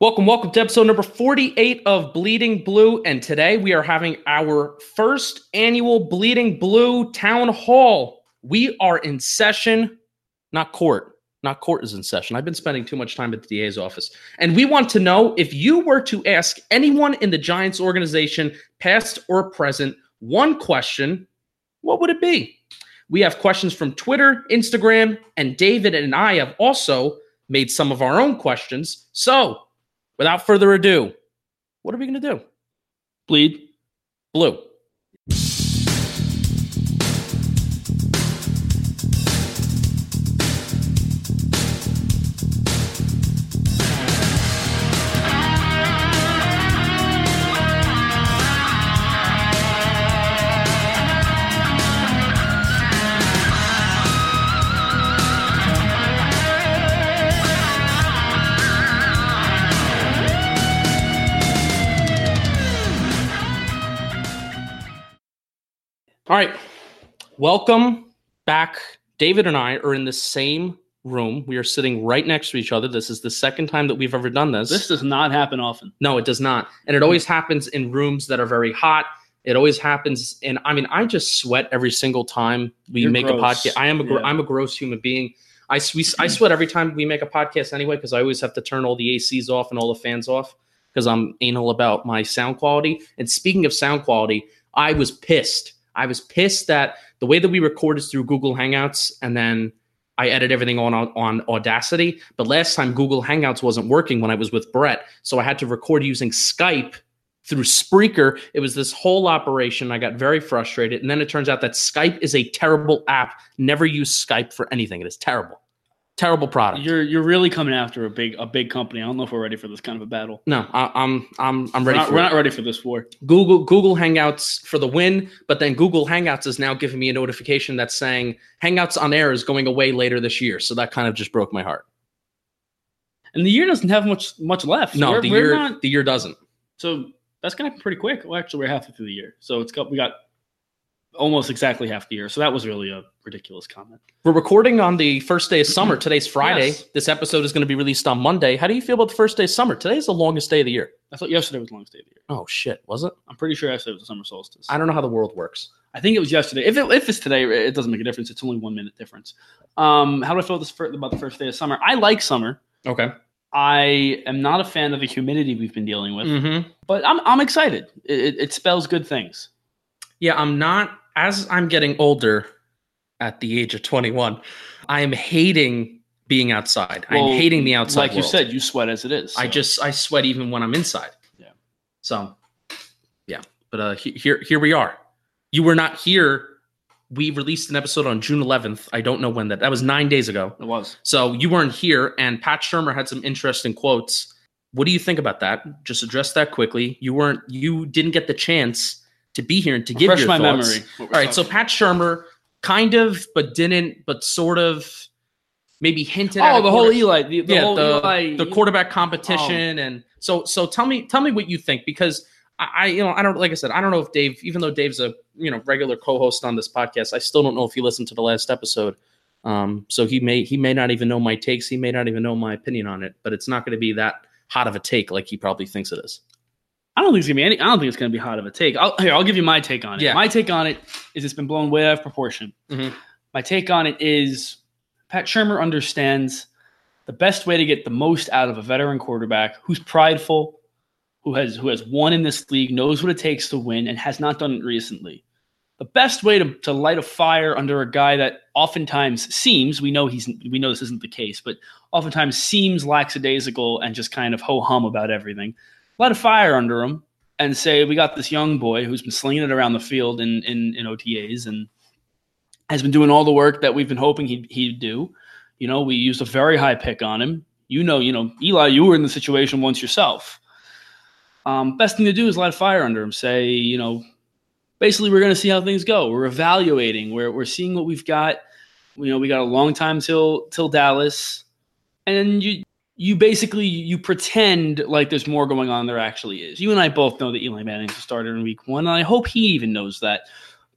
Welcome, welcome to episode number 48 of Bleeding Blue. And today we are having our first annual Bleeding Blue Town Hall. We are in session, not court. Not court is in session. I've been spending too much time at the DA's office. And we want to know if you were to ask anyone in the Giants organization, past or present, one question, what would it be? We have questions from Twitter, Instagram, and David and I have also made some of our own questions. So, without further ado, what are we going to do? Bleed blue. All right. Welcome back. David and I are in the same room. We are sitting right next to each other. This is the second time that we've ever done this. This does not happen often. No, it does not. And it always happens in rooms that are very hot. It always happens and I mean, I just sweat every single time we You're make gross. a podcast. I am a gr- Yeah. I'm a gross human being. I, we, I sweat every time we make a podcast anyway because I always have to turn all the ACs off and all the fans off because I'm anal about my sound quality. And speaking of sound quality, I was pissed. I was pissed that the way that we record is through Google Hangouts and then I edit everything on on Audacity. But last time Google Hangouts wasn't working when I was with Brett, so I had to record using Skype through Spreaker. It was this whole operation. I got very frustrated, and then it turns out that Skype is a terrible app. Never use Skype for anything. It is terrible, terrible product. You're you're really coming after a big a big company. I don't know if we're ready for this kind of a battle. no, I, I'm I'm I'm We're ready not, for we're not ready for this war. Google Google Hangouts for the win, but then Google Hangouts is now giving me a notification that's saying Hangouts on Air is going away later this year. So that kind of just broke my heart. And the year doesn't have much much left. No, We're- the we're year not- the year doesn't. so that's gonna happen pretty quick. Well, actually, we're halfway through the year, so it's got we got almost exactly half the year. So that was really a ridiculous comment. We're recording on the first day of summer. Today's Friday. Yes. This episode is going to be released on Monday. How do you feel about the first day of summer? Today is the longest day of the year. I thought yesterday was the longest day of the year. Oh shit, was it? I'm pretty sure yesterday was the summer solstice. I don't know how the world works. I think it was yesterday. If it, if it's today, it doesn't make a difference. It's only one minute difference. Um, how do I feel this about the first day of summer? I like summer. Okay. I am not a fan of the humidity we've been dealing with, Mm-hmm. but I'm I'm excited. It, it, it spells good things. Yeah, I'm not. As I'm getting older, at the age of 21, I am hating being outside. Well, I'm hating the outside. Like you world. said, you sweat as it is. I just I sweat even when I'm inside. Yeah. So, yeah. But uh, he- here here we are. You were not here. We released an episode on June 11th. I don't know when that. That was nine days ago. it was. So you weren't here, and Pat Shurmur had some interesting quotes. What do you think about that? Just address that quickly. You weren't. You didn't get the chance to be here and to give Refresh your my thoughts. memory. All right. So Pat Shurmur kind of, but didn't, but sort of, maybe hinted. at Oh, the whole Eli. The, the yeah, whole the, Eli. the quarterback competition, and so so tell me tell me what you think because I, I you know I don't like I said I don't know if Dave even though Dave's a you know regular co-host on this podcast I still don't know if he listened to the last episode. Um, so he may he may not even know my takes. He may not even know my opinion on it. But it's not going to be that hot of a take like he probably thinks it is. I don't think it's gonna be any. I don't think it's gonna be hot of a take. I'll, here, I'll give you my take on it. Yeah. My take on it is it's been blown way out of proportion. Mhm. My take on it is Pat Shurmur understands the best way to get the most out of a veteran quarterback who's prideful, who has who has won in this league, knows what it takes to win, and has not done it recently. The best way to, to light a fire under a guy that oftentimes seems we know he's we know this isn't the case, but oftentimes seems lackadaisical and just kind of ho hum about everything. Light a fire under him and say we got this young boy who's been slinging it around the field in in, in OTAs and has been doing all the work that we've been hoping he'd, he'd do. You know, we used a very high pick on him. you know, you know, Eli, you were in the situation once yourself. Um, best thing to do is light a fire under him. Say, you know, basically, we're going to see how things go. We're evaluating. We're we're seeing what we've got. You know, we got a long time till till Dallas, and you you basically you pretend like there's more going on there actually is. You and I both know that Eli Manning's a starter in week one, and I hope he even knows that.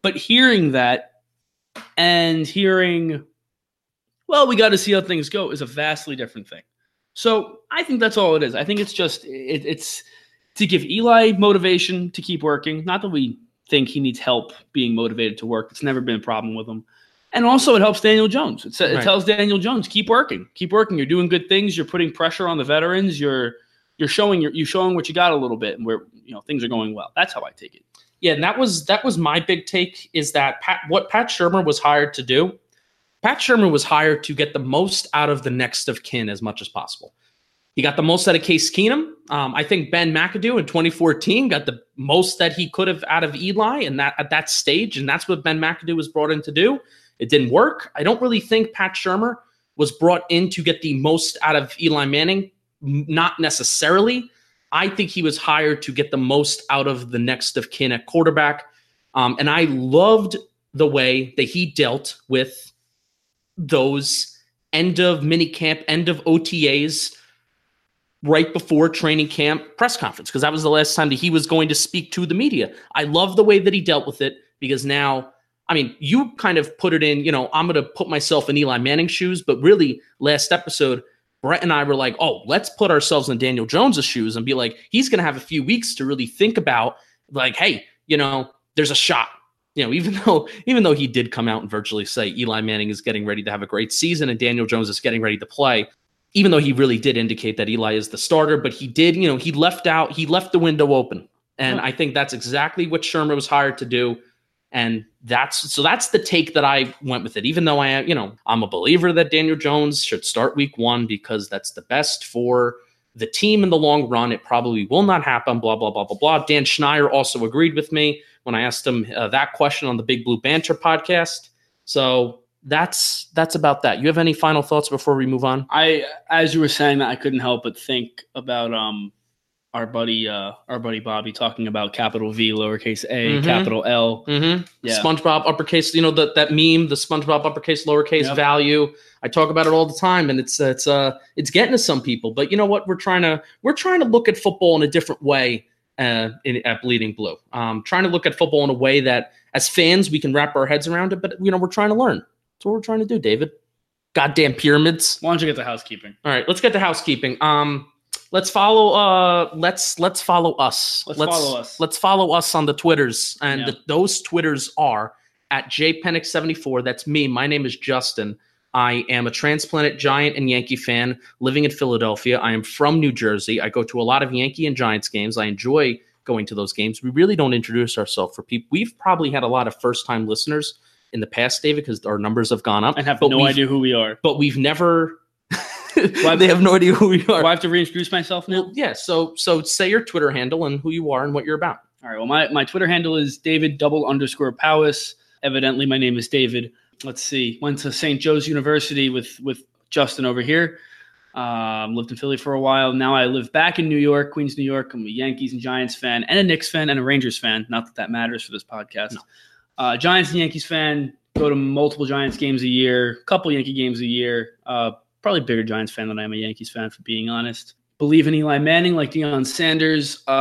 But hearing that and hearing, well, we got to see how things go is a vastly different thing. So I think that's all it is. I think it's just it, it's to give Eli motivation to keep working. Not that we think he needs help being motivated to work. It's never been a problem with him. And also, it helps Daniel Jones. It, it right. tells Daniel Jones, keep working, keep working. You're doing good things. You're putting pressure on the veterans. You're you're showing you're, you're showing what you got a little bit, and where you know things are going well. That's how I take it. Yeah, and that was that was my big take. Is that Pat, what Pat Shurmur was hired to do? Pat Shurmur was hired to get the most out of the next of kin as much as possible. He got the most out of Case Keenum. Um, I think Ben McAdoo in 2014 got the most that he could have out of Eli, and that at that stage, and that's what Ben McAdoo was brought in to do. It didn't work. I don't really think Pat Shurmur was brought in to get the most out of Eli Manning. Not necessarily. I think he was hired to get the most out of the next of kin at quarterback. Um, and I loved the way that he dealt with those end of mini camp, end of OTAs, right before training camp press conference, because that was the last time that he was going to speak to the media. I love the way that he dealt with it because now I mean, you kind of put it in, you know, I'm going to put myself in Eli Manning's shoes, but really last episode, Brett and I were like, oh, let's put ourselves in Daniel Jones's shoes and be like, he's going to have a few weeks to really think about, like, hey, you know, there's a shot. You know, even though even though he did come out and virtually say Eli Manning is getting ready to have a great season and Daniel Jones is getting ready to play, even though he really did indicate that Eli is the starter, but he did, you know, he left out, he left the window open. And I think that's exactly what Shurmur was hired to do. And that's so that's the take that I went with it. Even though I, you know, I'm a believer that Daniel Jones should start week one because that's the best for the team in the long run. It probably will not happen. Blah blah blah blah blah. Dan Schneier also agreed with me when I asked him uh, that question on the Big Blue Banter podcast. So that's that's about that. You have any final thoughts before we move on? I, as you were saying that, I couldn't help but think about um our buddy uh our buddy Bobby talking about capital V lowercase a mm-hmm. capital L. Mm-hmm. Yeah. SpongeBob uppercase. You know that that meme, the SpongeBob uppercase lowercase yep. value. I talk about it all the time, and it's it's uh it's getting to some people. But you know what? We're trying to we're trying to look at football in a different way. Uh, in, at Bleeding Blue, um, trying to look at football in a way that, as fans, we can wrap our heads around it. But you know, we're trying to learn. That's what we're trying to do, David. Goddamn pyramids. Why don't you get to housekeeping? All right, let's get to housekeeping. Um, let's follow uh let's let's follow us. Let's, let's follow us. let's follow us on the twitters and yeah. the, those twitters are at jpenix74 that's me. My name is justin. I am a transplanted giant and yankee fan living in philadelphia. I am from new jersey. I go to a lot of yankee and giants games. I enjoy going to those games. We really don't introduce ourselves for people we've probably had a lot of first time listeners in the past david because our numbers have gone up and have no idea who we are. but we've never well, they have no idea who you are. Do I have to reintroduce myself now? Well, yeah. So so say your Twitter handle and who you are and what you're about. All right. Well, my, my Twitter handle is David double underscore Powis. Evidently, my name is David. Let's see. Went to St. Joe's University with with Justin over here. Um, lived in Philly for a while. Now I live back in New York, Queens, New York. I'm a Yankees and Giants fan, and a Knicks fan, and a Rangers fan. Not that that matters for this podcast. No. Uh, Giants and Yankees fan. Go to multiple Giants games a year, couple Yankee games a year. Uh, probably bigger Giants fan than I am a Yankees fan, for being honest. Believe in Eli Manning like Deion Sanders. Um,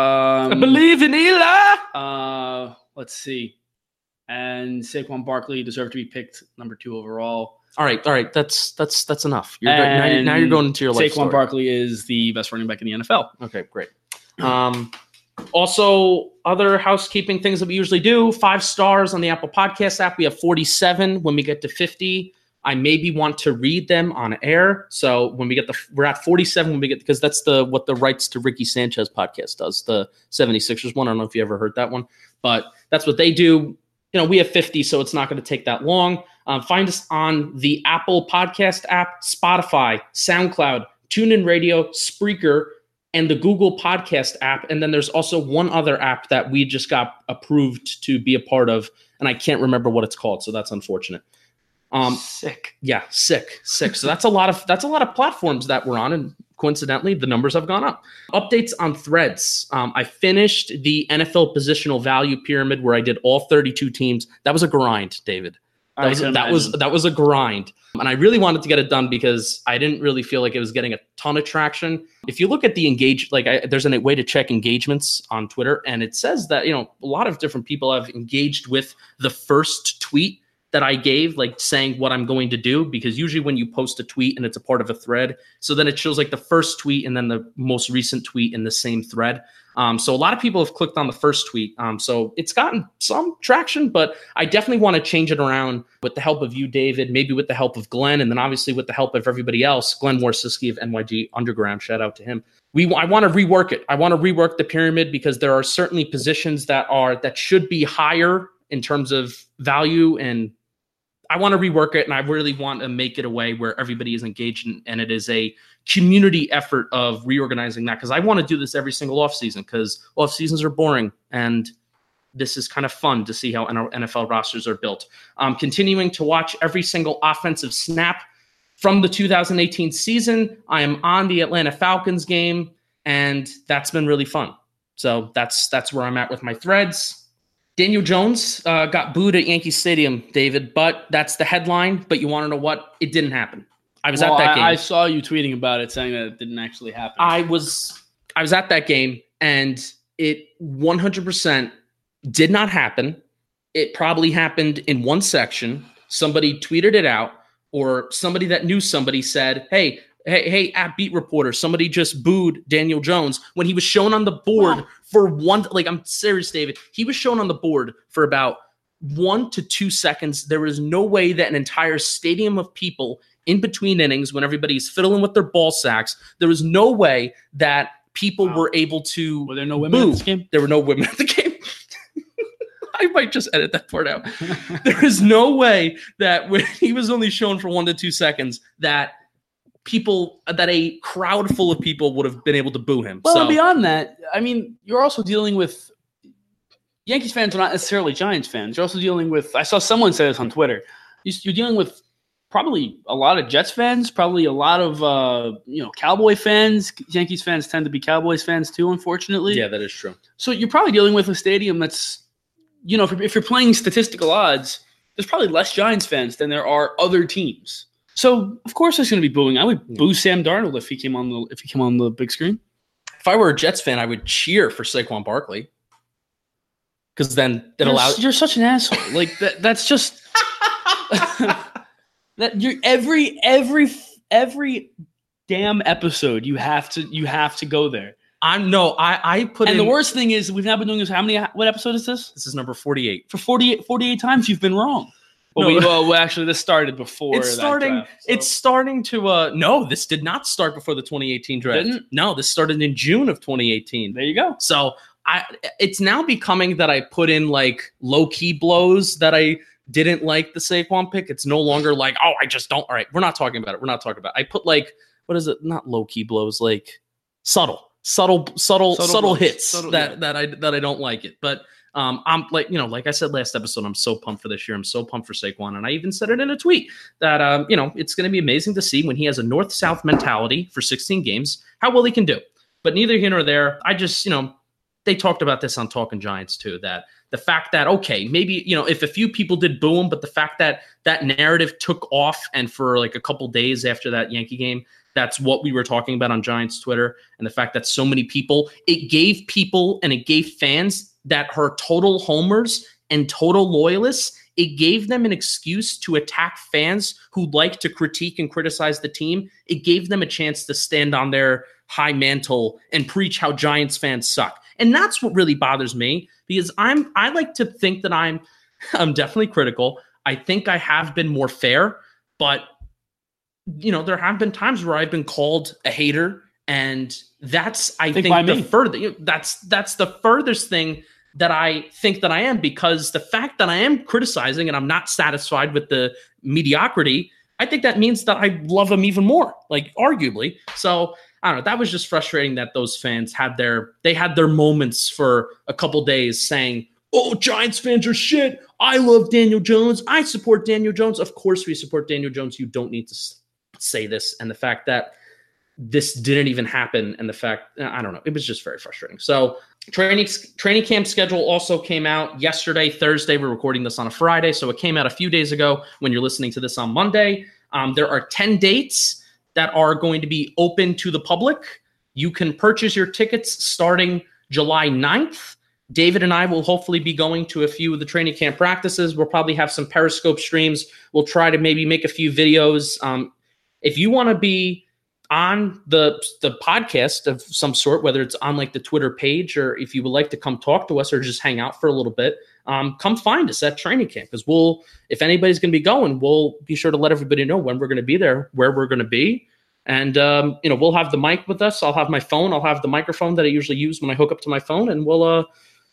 I believe in Eli. Uh, let's see. And Saquon Barkley deserved to be picked number two overall. All right, all right. That's that's that's enough. You're now, you're, now, you're, going into your life Saquon story. Barkley is the best running back in the NFL. Okay, great. Um, also, other housekeeping things that we usually do: five stars on the Apple Podcast app. We have 47. When we get to 50, I maybe want to read them on air. So when we get the we're at 47 when we get because that's the what the rights to Ricky Sanchez podcast does, the 76ers one. I don't know if you ever heard that one, but that's what they do. You know, we have 50, so it's not going to take that long. Um, find us on the Apple Podcast app, Spotify, SoundCloud, TuneIn Radio, Spreaker, and the Google Podcast app. And then there's also one other app that we just got approved to be a part of, and I can't remember what it's called, so that's unfortunate. Um, Sick. yeah, sick, sick. So that's a lot of that's a lot of platforms that we're on, and coincidentally, the numbers have gone up. Updates on threads. Um, I finished the NFL positional value pyramid where I did all 32 teams. That was a grind, David. That was that was that was a grind, and I really wanted to get it done because I didn't really feel like it was getting a ton of traction. If you look at the engage, like I, there's a way to check engagements on Twitter, and it says that you know a lot of different people have engaged with the first tweet that I gave, like saying what I'm going to do, because usually when you post a tweet and it's a part of a thread, so then it shows like the first tweet and then the most recent tweet in the same thread. Um, so a lot of people have clicked on the first tweet. Um, so it's gotten some traction, but I definitely want to change it around with the help of you, David, maybe with the help of Glenn, and then obviously with the help of everybody else. Glenn Warsiski of NYG Underground, shout out to him. We I want to rework it. I want to rework the pyramid because there are certainly positions that are that should be higher in terms of value and I want to rework it and I really want to make it a way where everybody is engaged in, and it is a community effort of reorganizing that because I want to do this every single offseason because off seasons are boring and this is kind of fun to see how NFL rosters are built. Um, continuing to watch every single offensive snap from the 2018 season. I am on the Atlanta Falcons game, and that's been really fun. So that's that's where I'm at with my threads. Daniel Jones uh, got booed at Yankee Stadium, David, but that's the headline. But you want to know what? It didn't happen. I was Well, at that I, game. I saw you tweeting about it, saying that it didn't actually happen. I was I was at that game and it 100% did not happen. It probably happened in one section. Somebody tweeted it out or somebody that knew somebody said, "Hey, hey, hey, at beat reporter, somebody just booed Daniel Jones when he was shown on the board Wow. for one like I'm serious, David. He was shown on the board for about 1 to 2 seconds. There was no way that an entire stadium of people in between innings when everybody's fiddling with their ball sacks, there was no way that people Wow. were able to Were there no women boo. in this game? There were no women at the game. I might just edit that part out. There is no way that when he was only shown for one to two seconds that people that a crowd full of people would have been able to boo him. Well, so beyond that, I mean, you're also dealing with Yankees fans are not necessarily Giants fans. You're also dealing with. I saw someone say this on Twitter. You- You're dealing with probably a lot of Jets fans, probably a lot of uh, you know Cowboy fans. Yankees fans tend to be Cowboys fans too, unfortunately. yeah, that is true. So you're probably dealing with a stadium that's, you know, if you're, if you're playing statistical odds, there's probably less Giants fans than there are other teams. So of course there's going to be booing. I would boo Sam Darnold if he came on the if he came on the big screen. If I were a Jets fan, I would cheer for Saquon Barkley because then it you're, allows. you're such an asshole. Like that. That's just that. You're every every every damn episode. You have to you have to go there. I'm no, I I put And in. the worst thing is we've now been doing this. How many? What episode is this? This is number forty-eight. For 48, 48 times you've been wrong. Well, No. we, well, actually, this started before. it's that starting draft, so- it's starting to uh no this did not start before the 2018 draft Didn't? no this started in june of 2018 there. You go. so i it's now becoming that i put in like low-key blows that i didn't like the Saquon pick. It's no longer like, oh, I just don't. All right, we're not talking about it. We're not talking about. It. I put like, what is it? Not low key blows, like subtle, subtle, subtle, Subtle subtle, hits Subtle- that yeah. that I that I don't like it. But um, I'm like, you know, like I said last episode, I'm so pumped for this year. I'm so pumped for Saquon, and I even said it in a tweet that um, you know, it's going to be amazing to see when he has a north south mentality for 16 games how well he can do. But neither here nor there. I just, you know, they talked about this on Talking Giants too. That the fact that okay, maybe you know, if a few people did boo him, but the fact that that narrative took off, and for like a couple days after that Yankee game, that's what we were talking about on Giants Twitter, and the fact that so many people, it gave people and it gave fans that are total homers and total loyalists. It gave them an excuse to attack fans who like to critique and criticize the team. It gave them a chance to stand on their high mantle and preach how Giants fans suck. And that's what really bothers me because I'm I like to think that I'm I'm definitely critical. I think I have been more fair, but you know, there have been times where I've been called a hater and that's I Think think, the me. further you know, that's that's the furthest thing that I think that I am because the fact that I am criticizing and I'm not satisfied with the mediocrity, I think that means that I love them even more, like arguably. So I don't know. That was just frustrating that those fans had their they had their moments for a couple days saying oh, Giants fans are shit. I love Daniel Jones. I support Daniel Jones. Of course, we support Daniel Jones. You don't need to say this. And the fact that this didn't even happen, and the fact I don't know, it was just very frustrating. So training training camp schedule also came out yesterday, Thursday. We're recording this on a Friday, so it came out a few days ago. When you're listening to this on Monday, um, there are ten dates that are going to be open to the public. You can purchase your tickets starting July 9th. David and I will hopefully be going to a few of the training camp practices. We'll probably have some Periscope streams. We'll try to maybe make a few videos. Um, if you want to be on the the podcast of some sort, whether it's on like the Twitter page or if you would like to come talk to us or just hang out for a little bit, um, come find us at training camp because we'll if anybody's going to be going, we'll be sure to let everybody know when we're going to be there, where we're going to be, and um, you know we'll have the mic with us. I'll have my phone. I'll have the microphone that I usually use when I hook up to my phone, and we'll uh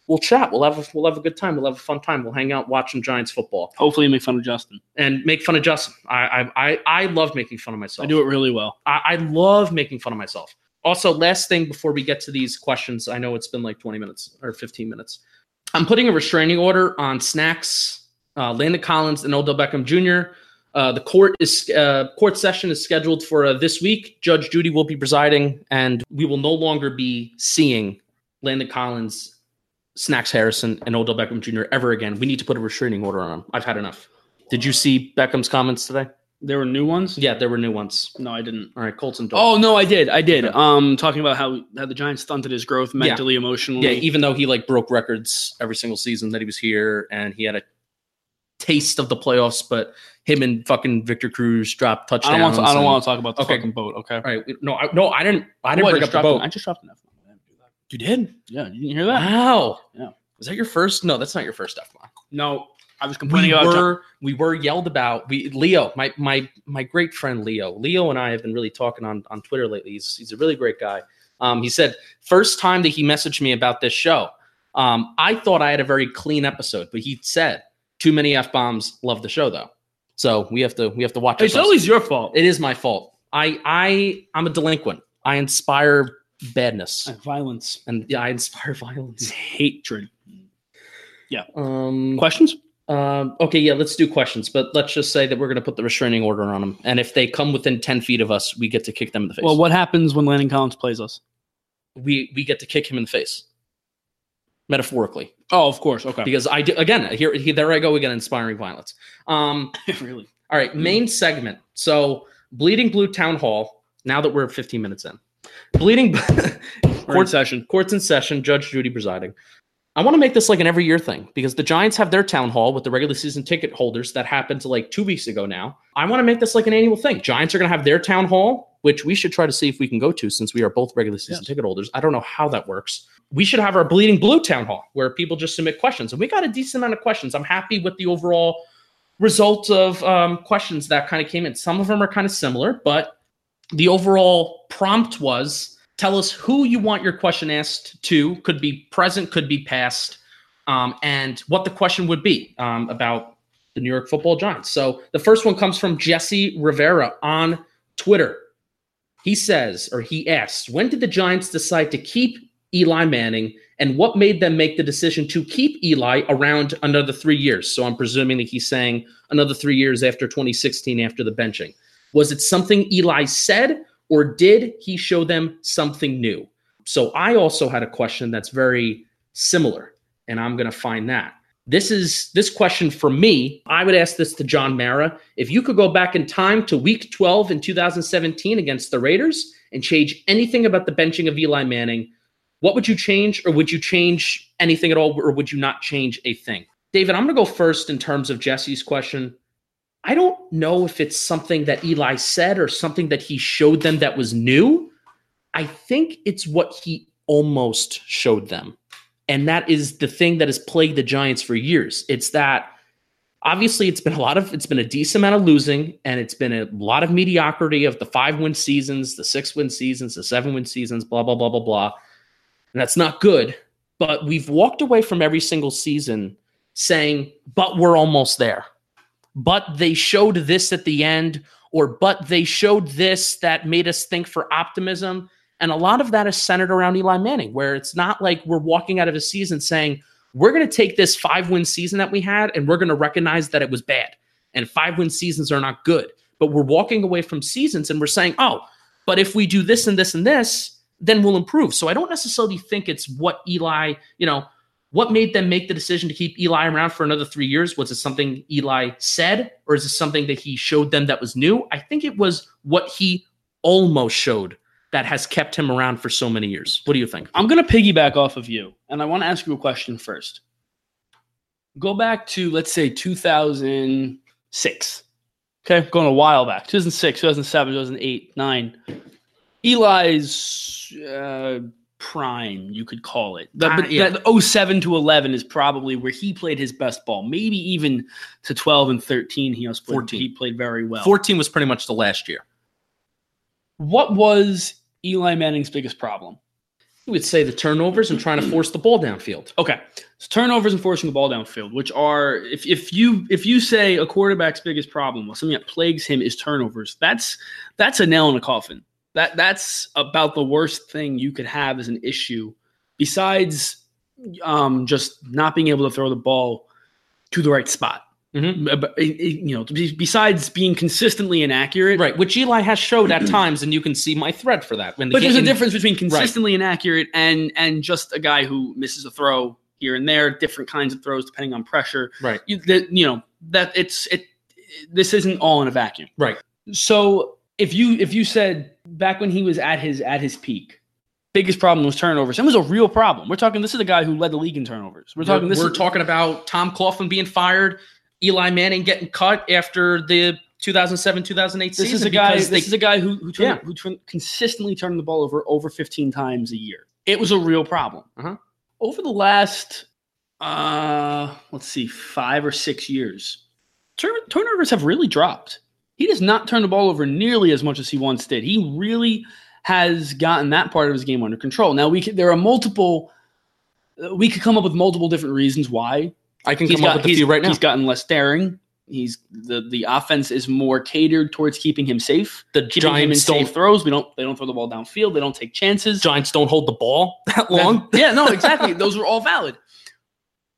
we'll chat. We'll have a, we'll have a good time. We'll have a fun time. We'll hang out, watch some Giants football, Hopefully, make fun of Justin. and make fun of Justin. I I I, I love making fun of myself. I do it really well. I, I love making fun of myself. Also, last thing before we get to these questions, I know it's been like 20 minutes or 15 minutes. I'm putting a restraining order on Snacks, uh, Landon Collins, and Odell Beckham Jr. Uh, the court is uh, court session is scheduled for uh, this week. Judge Judy will be presiding, and we will no longer be seeing Landon Collins, Snacks Harrison, and Odell Beckham Jr. ever again. We need to put a restraining order on him. I've had enough. Did you see Beckham's comments today? There were new ones. Yeah, there were new ones. No, I didn't. All right, Colts and Dolphins. Oh no, I did. I did. Okay. Um, talking about how how the Giants stunted his growth mentally, emotionally. Yeah, even though he like broke records every single season that he was here, and he had a taste of the playoffs, but him and fucking Victor Cruz dropped touchdowns. I don't want. To, I don't and- want to talk about the Okay. fucking boat. Okay. All right, no, I, no, I didn't. I didn't Oh, bring just up the dropped an- boat. I just dropped an F. I didn't do that. You did? Yeah, you didn't hear that? Wow. Yeah. Was that your first? No, that's not your first F bomb. No, I was complaining We about. Were we were yelled about. We Leo, my my my great friend Leo. Leo and I have been really talking on on Twitter lately. He's he's a really great guy. Um, he said first time that he messaged me about this show. Um, I thought I had a very clean episode, but he said too many f bombs. Love the show though, so we have to we have to watch. It's ourselves. always your fault. it is my fault. I I I'm a delinquent. I inspire badness, and Violence, and yeah, I inspire violence. hatred. Yeah. Um, Questions? um, okay, yeah, let's do questions, but let's just say that we're going to put the restraining order on them, and if they come within ten feet of us, we get to kick them in the face. Well, what happens when Landon Collins plays us? we we get to kick him in the face, metaphorically, Oh, of course. Okay. because I do again. Here, here, there I go again, inspiring violence. Um, really? all right, main segment. So, Bleeding Blue Town Hall. Now that we're 15 minutes in, Bleeding Court, session. courts in session. Judge Judy presiding. I want to make this like an every year thing because the Giants have their town hall with the regular season ticket holders that happened like two weeks ago now. I want to make this like an annual thing. Giants are going to have their town hall, which we should try to see if we can go to since we are both regular season Yes. ticket holders. I don't know how that works. We should have our Bleeding Blue town hall where people just submit questions. And we got a decent amount of questions. I'm happy with the overall result of um, questions that kind of came in. Some of them are kind of similar, but the overall prompt was tell us who you want your question asked to could be present could be past um, and what the question would be um, about the new york football giants. So the first one comes from jesse rivera on twitter. He says or he asks when did the giants decide to keep eli manning and what made them make the decision to keep eli around another three years? So i'm presuming that he's saying another three years after 2016 after the benching was it something eli said or did he show them something new? So I also had a question that's very similar, and I'm going to find that. This is this question for me. I would ask this to John Mara. If you could go back in time to week 12 in 2017 against the Raiders and change anything about the benching of Eli Manning, what would you change, or would you change anything at all, or would you not change a thing? David, I'm going to go first in terms of Jesse's question. I don't know if it's something that Eli said or something that he showed them that was new. I think it's what he almost showed them. And that is the thing that has plagued the Giants for years. It's that obviously it's been a lot of it's been a decent amount of losing and it's been a lot of mediocrity of the five win seasons, the six win seasons, the seven win seasons, blah blah blah blah blah. And that's not good, but we've walked away from every single season saying, "But we're almost there." But they showed this at the end or but they showed this that made us think for optimism. And a lot of that is centered around Eli Manning, where it's not like we're walking out of a season saying, we're going to take this five win season that we had and we're going to recognize that it was bad. And five win seasons are not good. But we're walking away from seasons and we're saying, oh, but if we do this and this and this, then we'll improve. So I don't necessarily think it's what Eli, you know, what made them make the decision to keep Eli around for another three years? Was it something Eli said, or is it something that he showed them that was new? I think it was what he almost showed that has kept him around for so many years. What do you think? I'm going to piggyback off of you, and I want to ask you a question first. Go back to, let's say, 2006. Okay, going a while back 2006, 2007, 2008, 9. Eli's uh, prime, you could call it. The, Ah, but yeah. that 07 to 11 is probably where he played his best ball. Maybe even to 12 and 13, he also played, 14. he played very well. 14 was pretty much the last year. What was Eli Manning's biggest problem? You would say the turnovers and trying to force the ball downfield. Okay, so turnovers and forcing the ball downfield, which are if if you if you say a quarterback's biggest problem, well, something that plagues him is turnovers, that's that's a nail in a coffin. That that's about the worst thing you could have as an issue, besides um, just not being able to throw the ball to the right spot. Uh, You know, besides being consistently inaccurate, Right, which Eli has showed at times, and you can see my thread for that. But there's a difference between consistently inaccurate and and just a guy who misses a throw here and there, different kinds of throws depending on pressure. Right, You, that, you know that it's it. This isn't all in a vacuum. right. So if you if you said back when he was at his at his peak, biggest problem was turnovers. It was a real problem. We're talking. This is the guy who led the league in turnovers. We're talking. This we're is, talking about Tom Coughlin being fired, Eli Manning getting cut after the 2007 2008 This season. is a guy. This they- is a guy who who, turned, Yeah. who turned, consistently turned the ball over over 15 times a year. It was a real problem. Uh-huh. Over the last, uh, let's see, five or six years, turn, turnovers have really dropped. He does not turn the ball over nearly as much as he once did. He really has gotten that part of his game under control. Now we could, there are multiple. uh, We could come up with multiple different reasons why I can he's come got- up with a few right now. He's gotten less daring. He's the the offense is more catered towards keeping him safe. The Keeping him in Giants safe don't. throws. We don't they don't throw the ball downfield. They don't take chances. Giants don't hold the ball that long. yeah, no, exactly. Those are all valid.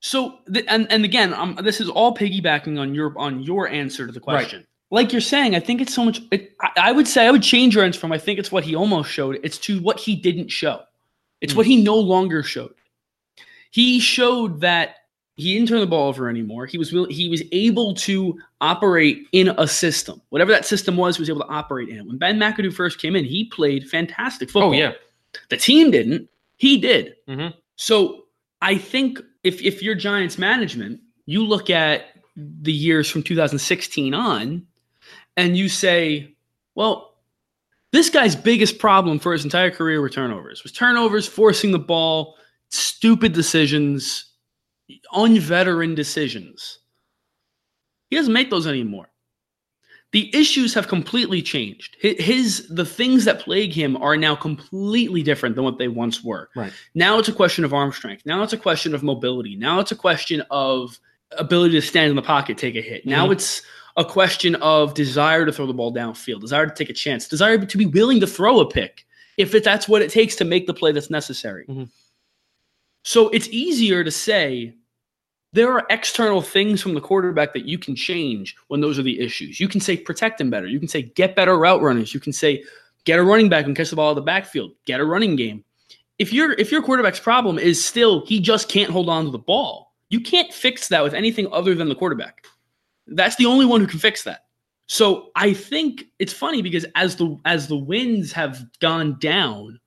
So and and again, um, this is all piggybacking on your on your answer to the question. Right. Like you're saying, I think it's so much. It, I, I would say I would change your answer from I think it's what he almost showed. It's to what he didn't show. It's Mm. what he no longer showed. He showed that he didn't turn the ball over anymore. He was will- he was able to operate in a system, whatever that system was. He was able to operate in it. When Ben McAdoo first came in, he played fantastic football. Oh yeah, the team didn't. He did. Mhm. So I think if if you're Giants management, you look at the years from 2016 on, and you say, well, this guy's biggest problem for his entire career were turnovers. Was turnovers, forcing the ball, stupid decisions, unveteran decisions. He doesn't make those anymore. The issues have completely changed. His the things that plague him are now completely different than what they once were. Right. Now it's a question of arm strength. Now it's a question of mobility. Now it's a question of ability to stand in the pocket, take a hit. Now Mhm. it's a question of desire to throw the ball downfield, desire to take a chance, desire to be willing to throw a pick if it, that's what it takes to make the play that's necessary. Mhm. So it's easier to say there are external things from the quarterback that you can change when those are the issues. You can say protect him better. You can say get better route runners. You can say get a running back and catch the ball out of the backfield. Get a running game. If your if your quarterback's problem is still he just can't hold on to the ball, you can't fix that with anything other than the quarterback. That's the only one who can fix that. So I think it's funny because as the as the wins have gone down,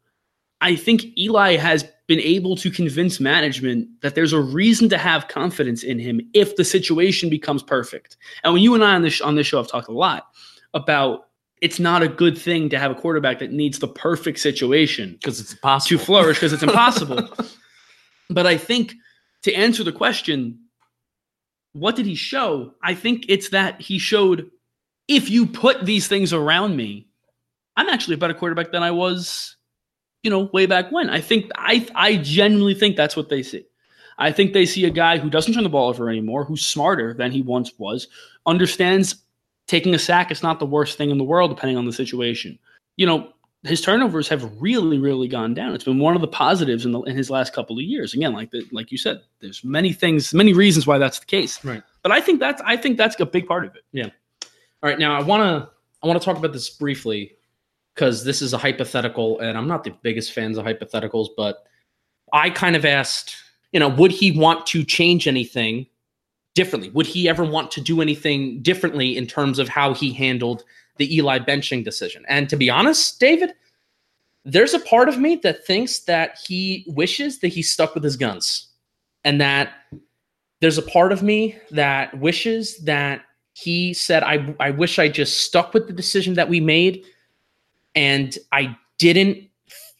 I think Eli has been able to convince management that there's a reason to have confidence in him if the situation becomes perfect. And when you and I on this on this show have talked a lot about it's not a good thing to have a quarterback that needs the perfect situation because it's impossible to flourish because it's impossible. but I think to answer the question, what did he show? I think it's that he showed if you put these things around me, I'm actually a better quarterback than I was, you know, way back when. I think I I genuinely think that's what they see. I think they see a guy who doesn't turn the ball over anymore, who's smarter than he once was, understands taking a sack is not the worst thing in the world depending on the situation. You know, his turnovers have really, really gone down. It's been one of the positives in, the, in his last couple of years. Again, like the, like you said, there's many things, many reasons why that's the case. Right. But I think that's I think that's a big part of it. Yeah. All right, now I want to I want to talk about this briefly because this is a hypothetical, and I'm not the biggest fans of hypotheticals, but I kind of asked, you know, would he want to change anything differently? Would he ever want to do anything differently in terms of how he handled the Eli benching decision? And to be honest, David, there's a part of me that thinks that he wishes that he stuck with his guns, and that there's a part of me that wishes that he said, I, I wish I just stuck with the decision that we made and I didn't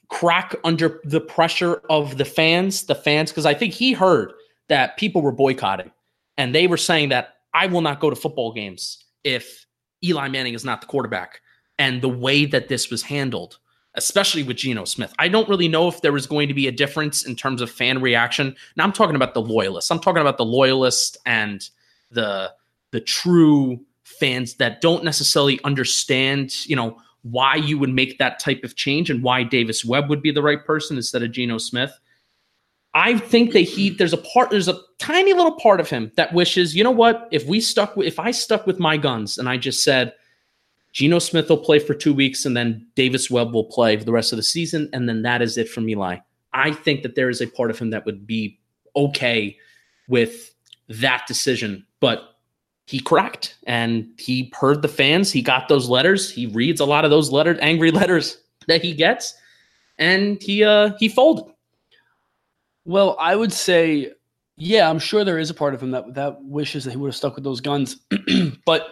crack under the pressure of the fans, the fans, because I think he heard that people were boycotting and they were saying that I will not go to football games if Eli Manning is not the quarterback. And the way that this was handled, especially with Geno Smith, I don't really know if there was going to be a difference in terms of fan reaction. Now I'm talking about the loyalists. I'm talking about the loyalists and the the true fans that don't necessarily understand, you know, why you would make that type of change and why Davis Webb would be the right person instead of Geno Smith. I think that he there's a part there's a tiny little part of him that wishes, you know what, if we stuck with if I stuck with my guns and I just said Geno Smith will play for 2 weeks and then Davis Webb will play for the rest of the season and then that is it from Eli. I think that there is a part of him that would be okay with that decision, but he cracked and he heard the fans. He got those letters. He reads a lot of those letters, angry letters that he gets, and he uh he folded. Well, I would say, yeah, I'm sure there is a part of him that that wishes that he would have stuck with those guns. but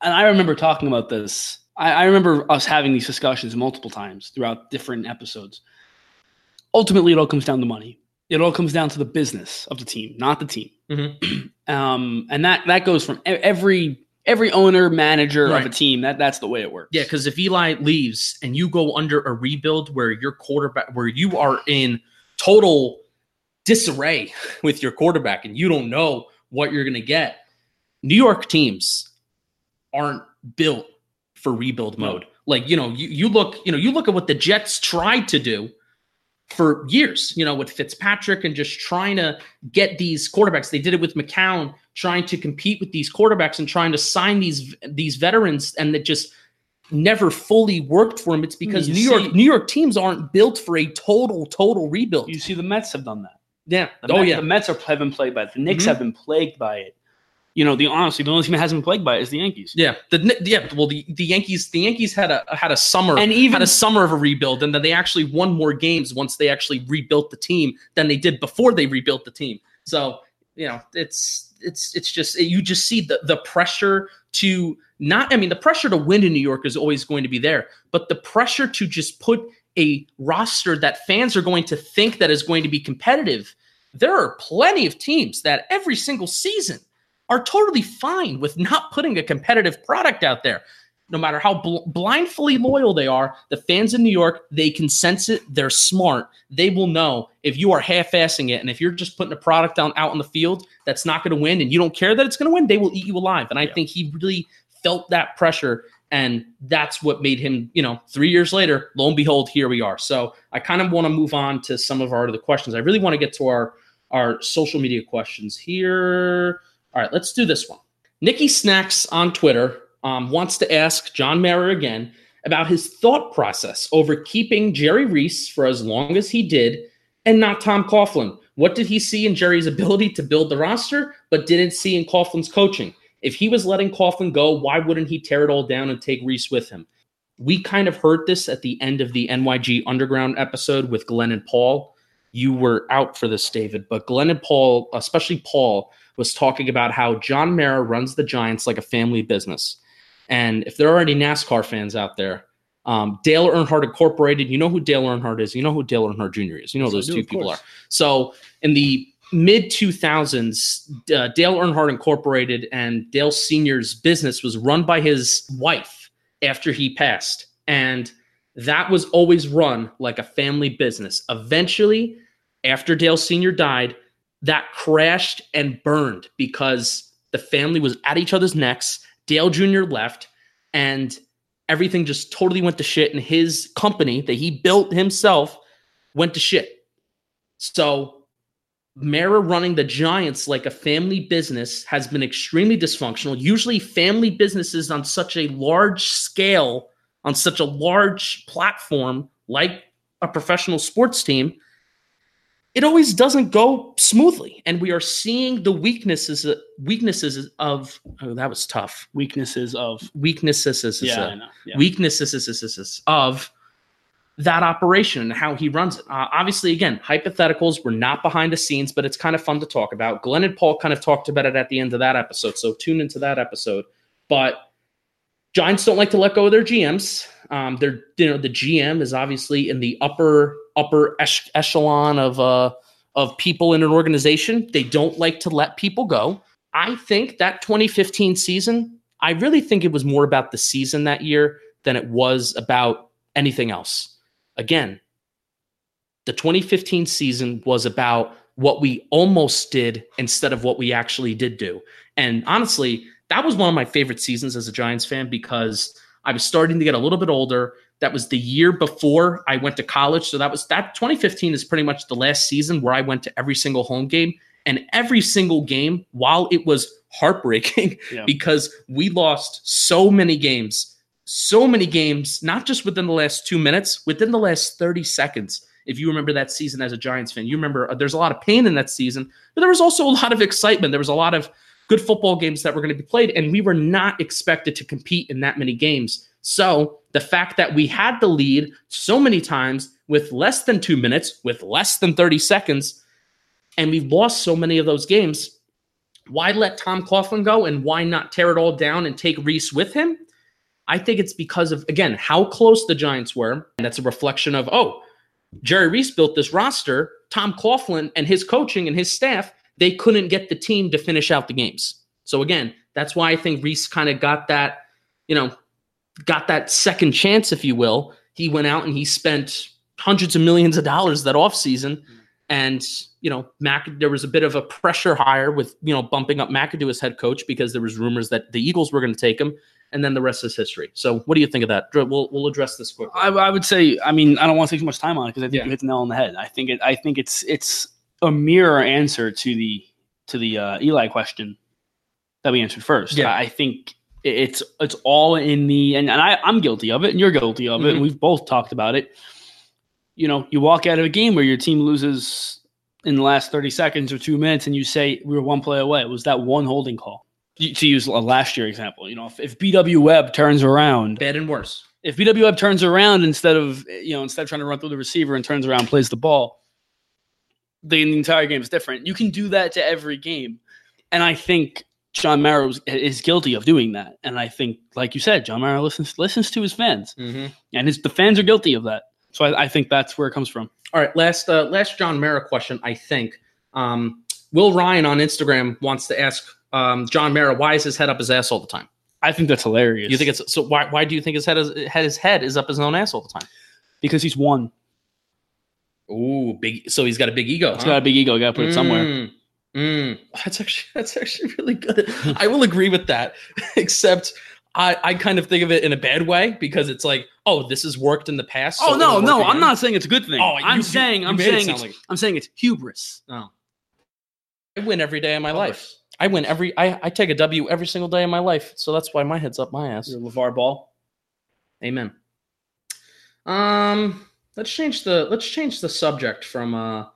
and I remember talking about this. I, I remember us having these discussions multiple times throughout different episodes. Ultimately, it all comes down to money. It all comes down to the business of the team, not the team. Mm-hmm. um, and that that goes from every every owner manager of a team. That that's the way it works. Yeah, because if Eli leaves and you go under a rebuild where your quarterback, where you are in total disarray with your quarterback and you don't know what you're going to get, New York teams aren't built for rebuild mode. Like you know, you you look, you know, you look at what the Jets tried to do for years, you know, with Fitzpatrick and just trying to get these quarterbacks. They did it with McCown, trying to compete with these quarterbacks and trying to sign these these veterans, and that just never fully worked for him. It's because You New see- York New York teams aren't built for a total total rebuild. you see, the Mets have done that. Yeah. The oh Met- yeah. the Mets are, have been plagued by it. The Knicks Mhm. have been plagued by it. You know, the honestly, the only team that hasn't been plagued by it is the Yankees. Yeah, the yeah, well, the, the Yankees the Yankees had a had a summer And even had a summer of a rebuild, and then they actually won more games once they actually rebuilt the team than they did before they rebuilt the team. So you know, it's it's it's just you just see the the pressure to not. I mean, the pressure to win in New York is always going to be there, but the pressure to just put a roster that fans are going to think that is going to be competitive. There are plenty of teams that every single season are totally fine with not putting a competitive product out there. No matter how bl- blindfully loyal they are, the fans in New York, they can sense it. They're smart. They will know if you are half-assing it and if you're just putting a product down out on the field that's not going to win and you don't care that it's going to win, they will eat you alive. And I Yeah. think he really felt that pressure and that's what made him, you know, 3 years later, lo and behold, here we are. So, I kind of want to move on to some of our other questions. I really want to get to our our social media questions here. All right, let's do this one. Nikki Snacks on Twitter um, wants to ask John Mara again about his thought process over keeping Jerry Reese for as long as he did and not Tom Coughlin. What did he see in Jerry's ability to build the roster, but didn't see in Coughlin's coaching? If he was letting Coughlin go, why wouldn't he tear it all down and take Reese with him? We kind of heard this at the end of the NYG Underground episode with Glenn and Paul. You were out for this, David, but Glenn and Paul, especially Paul, was talking about how John Mara runs the Giants like a family business. And if there are any NASCAR fans out there, um, Dale Earnhardt Incorporated, you know who Dale Earnhardt is. You know who Dale Earnhardt Jr. is. You know who those do, two people course. are. So in the mid 2000s, uh, Dale Earnhardt Incorporated and Dale Sr.'s business was run by his wife after he passed. And that was always run like a family business. Eventually, after Dale Sr. died, that crashed and burned because the family was at each other's necks. Dale Jr. left, and everything just totally went to shit, and his company that he built himself went to shit. So, Mara running the Giants like a family business has been extremely dysfunctional. Usually, family businesses on such a large scale, on such a large platform like a professional sports team, it always doesn't go smoothly. And we are seeing the weaknesses weaknesses of oh, that was tough. Weaknesses of Weaknesses yeah, I uh, know. Yeah. weaknesses uh, of that operation and how he runs it. Uh, obviously, again, hypotheticals. We're not behind the scenes, but it's kind of fun to talk about. Glenn and Paul kind of talked about it at the end of that episode, so tune into that episode. But Giants don't like to let go of their GMs. Um, they're you know the GM is obviously in the upper upper ech- echelon of uh of people in an organization. They don't like to let people go. I think that 2015 season, I really think it was more about the season that year than it was about anything else. Again, the 2015 season was about what we almost did instead of what we actually did do. And honestly, that was one of my favorite seasons as a Giants fan because I was starting to get a little bit older. That was the year before I went to college. So that was that 2015 is pretty much the last season where I went to every single home game. And every single game, while it was heartbreaking Yeah. because we lost so many games, so many games, not just within the last two minutes, within the last 30 seconds. If you remember that season as a Giants fan, you remember uh, there's a lot of pain in that season, but there was also a lot of excitement. There was a lot of good football games that were going to be played, and we were not expected to compete in that many games. So the fact that we had the lead so many times with less than two minutes, with less than 30 seconds, and we've lost so many of those games, why let Tom Coughlin go and why not tear it all down and take Reese with him? I think it's because of, again, how close the Giants were. And that's a reflection of, oh, Jerry Reese built this roster. Tom Coughlin and his coaching and his staff, they couldn't get the team to finish out the games. So again, that's why I think Reese kind of got that, you know, got that second chance, if you will. He went out and he spent hundreds of millions of dollars that offseason. And, you know, Mac, there was a bit of a pressure hire with, you know, bumping up McAdoo as head coach because there was rumors that the Eagles were going to take him. And then the rest is history. So what do you think of that? We'll, we'll address this quickly. I, I would say, I mean, I don't want to take too much time on it because I think Yeah. you hit the nail on the head. I think it, I think it's it's a mirror answer to the to the uh, Eli question that we answered first. Yeah. I, I think it's it's all in the and, and I, I'm guilty of it and you're guilty of it Mhm. and we've both talked about it. You know, you walk out of a game where your team loses in the last 30 seconds or two minutes and you say we were one play away. It was that one holding call. To use a last year example, you know, if, if BW Webb turns around Bad and worse. if BW Webb turns around instead of you know instead of trying to run through the receiver and turns around and plays the ball, the, the entire game is different. You can do that to every game, and I think John Mara is- is guilty of doing that. And I think, like you said, John Mara listens listens to his fans, Mm-hmm. and his the fans are guilty of that. So I, I think that's where it comes from. All right, last uh, last John Mara question. I think um, Will Ryan on Instagram wants to ask um, John Mara why is his head up his ass all the time? I think that's hilarious. You think it's so? Why why do you think his head is his head is up his own ass all the time? because he's won? Ooh, big. So he's got a big ego. He's huh? got a big ego. Got to put it somewhere. Mm, mm. That's actually that's actually really good. I will agree with that. Except I I kind of think of it in a bad way because it's like, oh, this has worked in the past. Oh no, no, I'm not saying it's a good thing. Oh, I'm you- saying, you I'm made it saying, it's, like- I'm saying it's hubris. Oh. I win every day of my life. I win every. I, I take a W every single day of my life. So that's why my head's up my ass. You're LeVar Ball. Amen. Um, let's change the let's change the subject from uh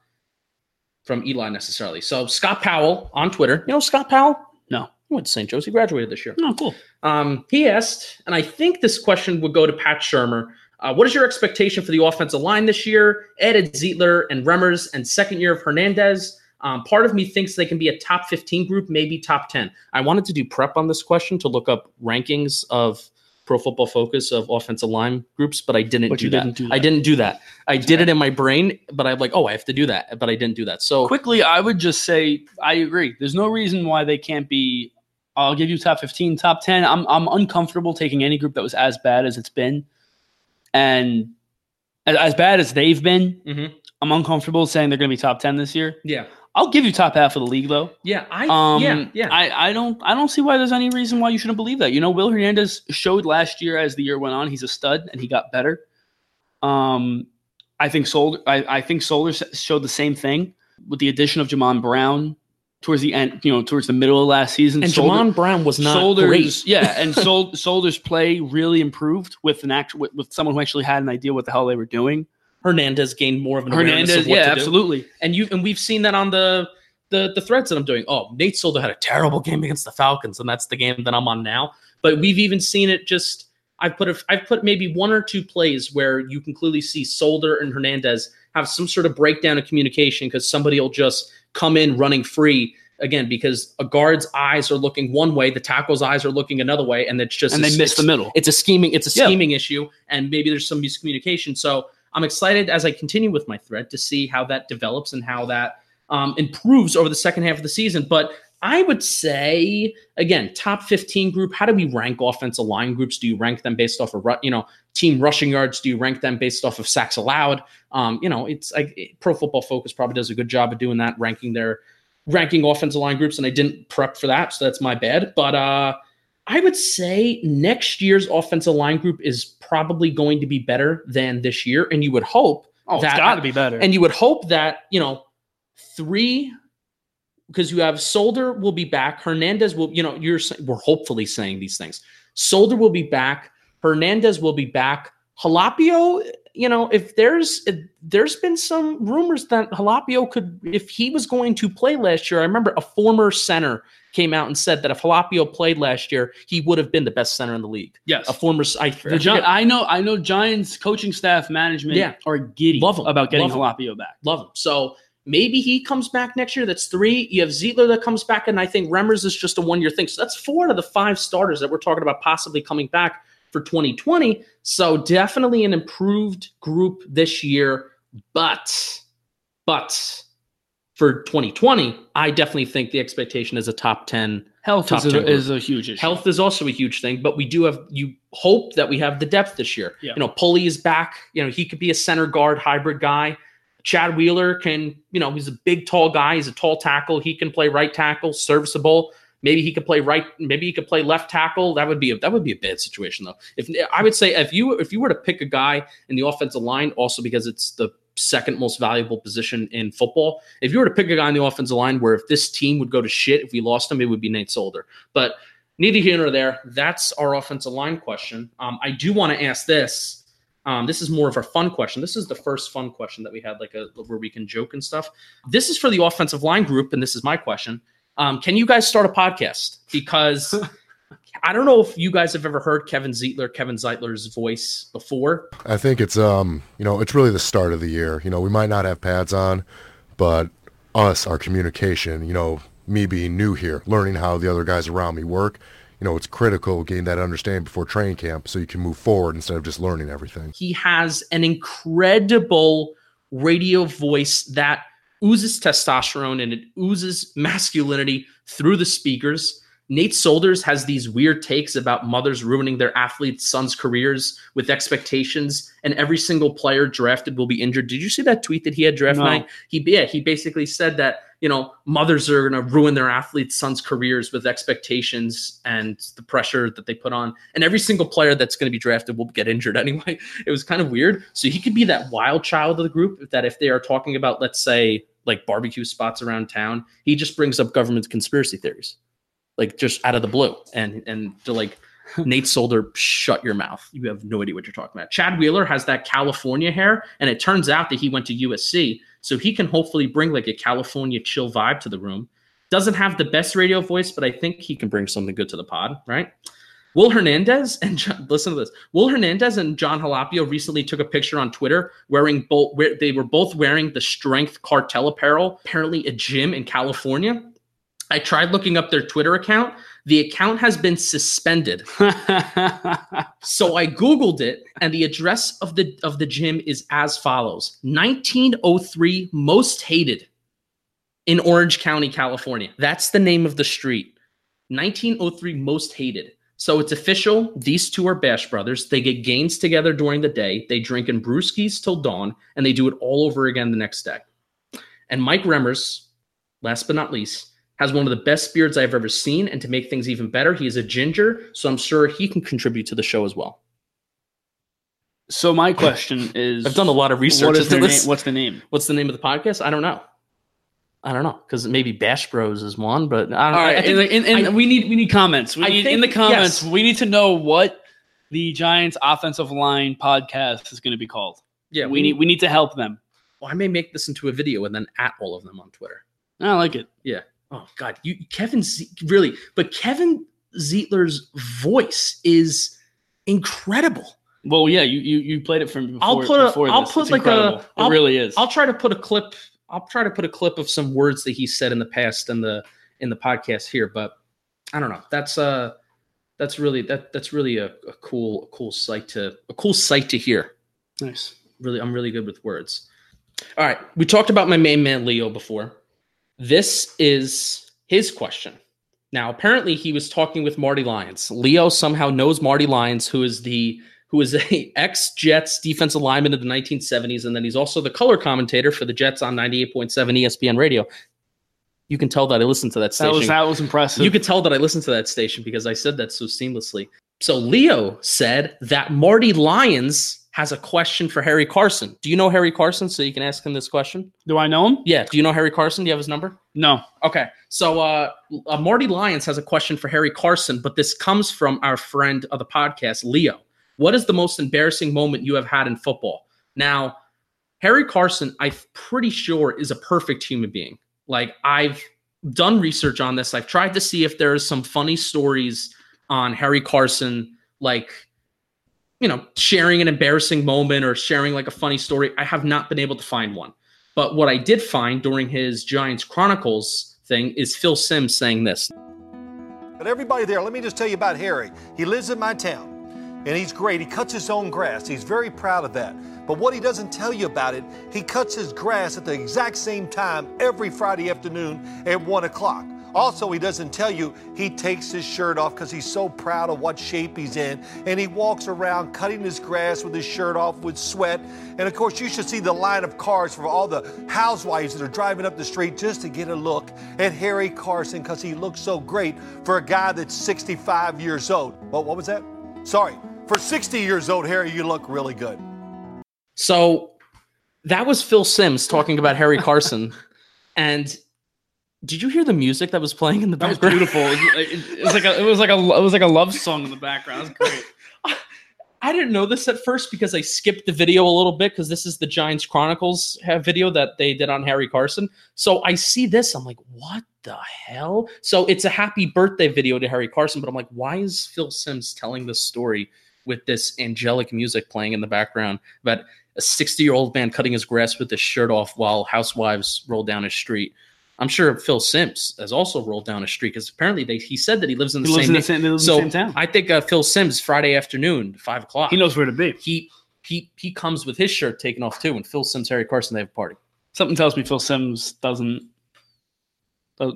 from Eli necessarily. So Scott Powell on Twitter. You know Scott Powell? No. He went to St. Joe's. He graduated this year. Oh, cool. Um, he asked, and I think this question would go to Pat Shurmur. Uh, what is your expectation for the offensive line this year? Added Zeitler and Remmers, and second year of Hernandez. Um, part of me thinks they can be a top 15 group, maybe top 10. I wanted to do prep on this question to look up rankings of Pro Football Focus of offensive line groups, but I didn't, do, that. didn't do I didn't do that. I did it in my brain, but I'm like, oh, I have to do that, but I didn't do that. So Quickly, I would just say I agree. There's no reason why they can't be. I'll give you top 15, top 10. I'm I'm uncomfortable taking any group that was as bad as it's been, and as, as bad as they've been. Mhm. I'm uncomfortable saying they're going to be top 10 this year. yeah, I'll give you top half of the league though. Yeah, I Um, yeah yeah. I, I don't I don't see why there's any reason why you shouldn't believe that. You know, Will Hernandez showed last year as the year went on, he's a stud and he got better. Um, I think Solder I, I think Solder showed the same thing with the addition of Jamon Brown towards the end, you know, towards the middle of last season. and Solder- Jamon Brown was not Solder's, great. yeah, and Sol- Solder's play really improved with an actual with, with someone who actually had an idea what the hell they were doing. Hernandez gained more of an awareness Hernandez, of what yeah, to do. absolutely. And you and we've seen that on the the the threads that I'm doing. Oh, Nate Solder had a terrible game against the Falcons, and that's the game that I'm on now. But we've even seen it just. I've put a, I've put maybe one or two plays where you can clearly see Solder and Hernandez have some sort of breakdown of communication because somebody will just come in running free again because a guard's eyes are looking one way, the tackle's eyes are looking another way, and it's just And they miss the middle. It's a scheming it's a Yeah. scheming issue, and maybe there's some miscommunication. So I'm excited as I continue with my thread to see how that develops and how that um, improves over the second half of the season. But I would say again, top 15 group. How do we rank offensive line groups? Do you rank them based off of you know team rushing yards? Do you rank them based off of sacks allowed? Um, you know, it's like it- Pro Football Focus probably does a good job of doing that, ranking their ranking offensive line groups, and I didn't prep for that, so that's my bad. But uh, I would say next year's offensive line group is probably going to be better than this year, and you would hope Oh, it's that- got to be better. and you would hope that, you know, three, because you have Solder will be back. Hernandez will, you know, you're we're hopefully saying these things. Solder will be back. Hernandez will be back. Halapio, you know, if there's if there's been some rumors that Halapio could, if he was going to play last year, I remember a former center came out and said that if Halapio played last year, he would have been the best center in the league. yes, A former, I, I The Gi- I know, I know. Giants coaching staff, management, Yeah. are giddy Love 'em. about getting Love 'em. Halapio back. Love him. So maybe he comes back next year. That's three. You have Zeitler that comes back, and I think Remmers is just a one year thing. So that's four out of the five starters that we're talking about possibly coming back for 2020. So definitely an improved group this year. But, but for 2020, I definitely think the expectation is a top 10 Health Top is 10 a, is a huge issue. Health is also a huge thing, but we do have you hope that we have the depth this year. Yeah. You know, Pulley is back. You know, he could be a center guard hybrid guy. Chad Wheeler can, you know, he's a big, tall guy. He's a tall tackle. He can play right tackle, serviceable. Maybe he could play right. Maybe he could play left tackle. That would be a, that would be a bad situation though. If I would say if you if you were to pick a guy in the offensive line, also because it's the second most valuable position in football. If you were to pick a guy on the offensive line where if this team would go to shit if we lost him, it would be Nate Solder. But neither here nor there. That's our offensive line question. Um, I do want to ask this. Um, this is more of a fun question. This is the first fun question that we had, like a where we can joke and stuff. This is for the offensive line group, and this is my question. Um, can you guys start a podcast? Because I don't know if you guys have ever heard Kevin Zeitler, Kevin Zeitler's voice before. I think it's um, you know, it's really the start of the year. You know, we might not have pads on, but us, our communication, you know, me being new here, learning how the other guys around me work, you know, it's critical getting that understanding before training camp so you can move forward instead of just learning everything. He has an incredible radio voice that oozes testosterone and it oozes masculinity through the speakers. Nate Solders has these weird takes about mothers ruining their athletes' sons' careers with expectations, and every single player drafted will be injured. Did you see that tweet that he had draft No. night? He yeah, he basically said that you know mothers are going to ruin their athletes' sons' careers with expectations and the pressure that they put on, and every single player that's going to be drafted will get injured anyway. It was kind of weird. So he could be that wild child of the group that if they are talking about, let's say, like barbecue spots around town, he just brings up government conspiracy theories, like just out of the blue, and and to like. Nate Solder, shut your mouth. You have no idea what you're talking about. Chad Wheeler has that California hair, and it turns out that he went to USC, so he can hopefully bring like a California chill vibe to the room. Doesn't have the best radio voice, but I think he can bring something good to the pod, right? Will Hernandez and John, listen to this. Will Hernandez and John Halapio recently took a picture on Twitter wearing both. Where they were both wearing the Strength Cartel apparel. Apparently, a gym in California. I tried looking up their Twitter account. The account has been suspended. So I googled it, and the address of the of the gym is as follows: 1903 Most Hated in Orange County, California. That's the name of the street. 1903 Most Hated. So it's official. These two are Bash brothers. They get gains together during the day. They drink in brewskis till dawn, and they do it all over again the next day. And Mike Remmers last but not least, has one of the best beards I've ever seen. And to make things even better, he is a ginger. So I'm sure he can contribute to the show as well. So my question is I've done a lot of research what is into this. name? What's the name? What's the name of the podcast? I don't know. I don't know because maybe Bash Bros is one, but I don't. All right, I, I think, and, and- and we need we need comments. We I need, think- in the comments. yes. We need to know what the Giants offensive line podcast is going to be called. yeah, we need we need to help them. Well, I may make this into a video and then at all of them on Twitter. I like it. Yeah. Oh God, you Kevin Z, really, but Kevin Zeitler's voice is incredible. Well, yeah, you you, you played it from before. I'll put a- before I'll this. put It's like a- incredible. It I'll- really is. I'll try to put a clip. I'll try to put a clip of some words that he said in the past in the in the podcast here, but I don't know. That's uh that's really that that's really a, a cool a cool sight to a cool sight to hear. nice. Really, I'm really good with words. All right, we talked about my main man Leo before. This is his question. Now, apparently, he was talking with Marty Lyons. Leo somehow knows Marty Lyons, who is the who is a ex Jets defensive lineman of the 1970s, and then he's also the color commentator for the Jets on 98.7 ESPN radio. You can tell that I listened to that That station. was that was impressive. You could tell that I listened to that station because I said that so seamlessly. So Leo said that Marty Lyons has a question for Harry Carson. Do you know Harry Carson? So you can ask him this question. Do I know him? Yeah. Do you know Harry Carson? Do you have his number? No. Okay. So uh, uh, Marty Lyons has a question for Harry Carson, but this comes from our friend of the podcast, Leo. What is the most embarrassing moment you have had in football? Now, Harry Carson, I'm pretty sure, is a perfect human being. Like, I've done research on this. I've tried to see if there's some funny stories on Harry Carson, like, you know, sharing an embarrassing moment or sharing like a funny story. I have not been able to find one. But what I did find during his Giants Chronicles thing is Phil Simms saying this. But everybody there, let me just tell you about Harry. He lives in my town, and he's great. He cuts his own grass. He's very proud of that. But what he doesn't tell you about it, he cuts his grass at the exact same time every Friday afternoon at 1 o'clock. Also, he doesn't tell you he takes his shirt off because he's so proud of what shape he's in. And he walks around cutting his grass with his shirt off with sweat. And of course, you should see the line of cars for all the housewives that are driving up the street just to get a look at Harry Carson because he looks so great for a guy that's 65 years old. What was that? Sorry. For 60 years old, Harry, you look really good. So that was Phil Simms talking about Harry Carson. and did you hear the music that was playing in the That was background? beautiful. It, it- it was like a it was like a it was like a love song in the background. It was great. I didn't know this at first because I skipped the video a little bit because this is the Giants Chronicles uh, video that they did on Harry Carson. So I see this, I'm like, what the hell? So it's a happy birthday video to Harry Carson, but I'm like, why is Phil Simms telling this story with this angelic music playing in the background about a 60 year old man cutting his grass with his shirt off while housewives roll down his street? I'm sure Phil Simms has also rolled down a street because apparently they, he said that he lives in the He lives same in the same, they live in so the same town. I think uh, Phil Simms Friday afternoon, five o'clock. he knows where to be. he he he comes with his shirt taken off too. And Phil Simms, Harry Carson, they have a party. Something tells me Phil Simms doesn't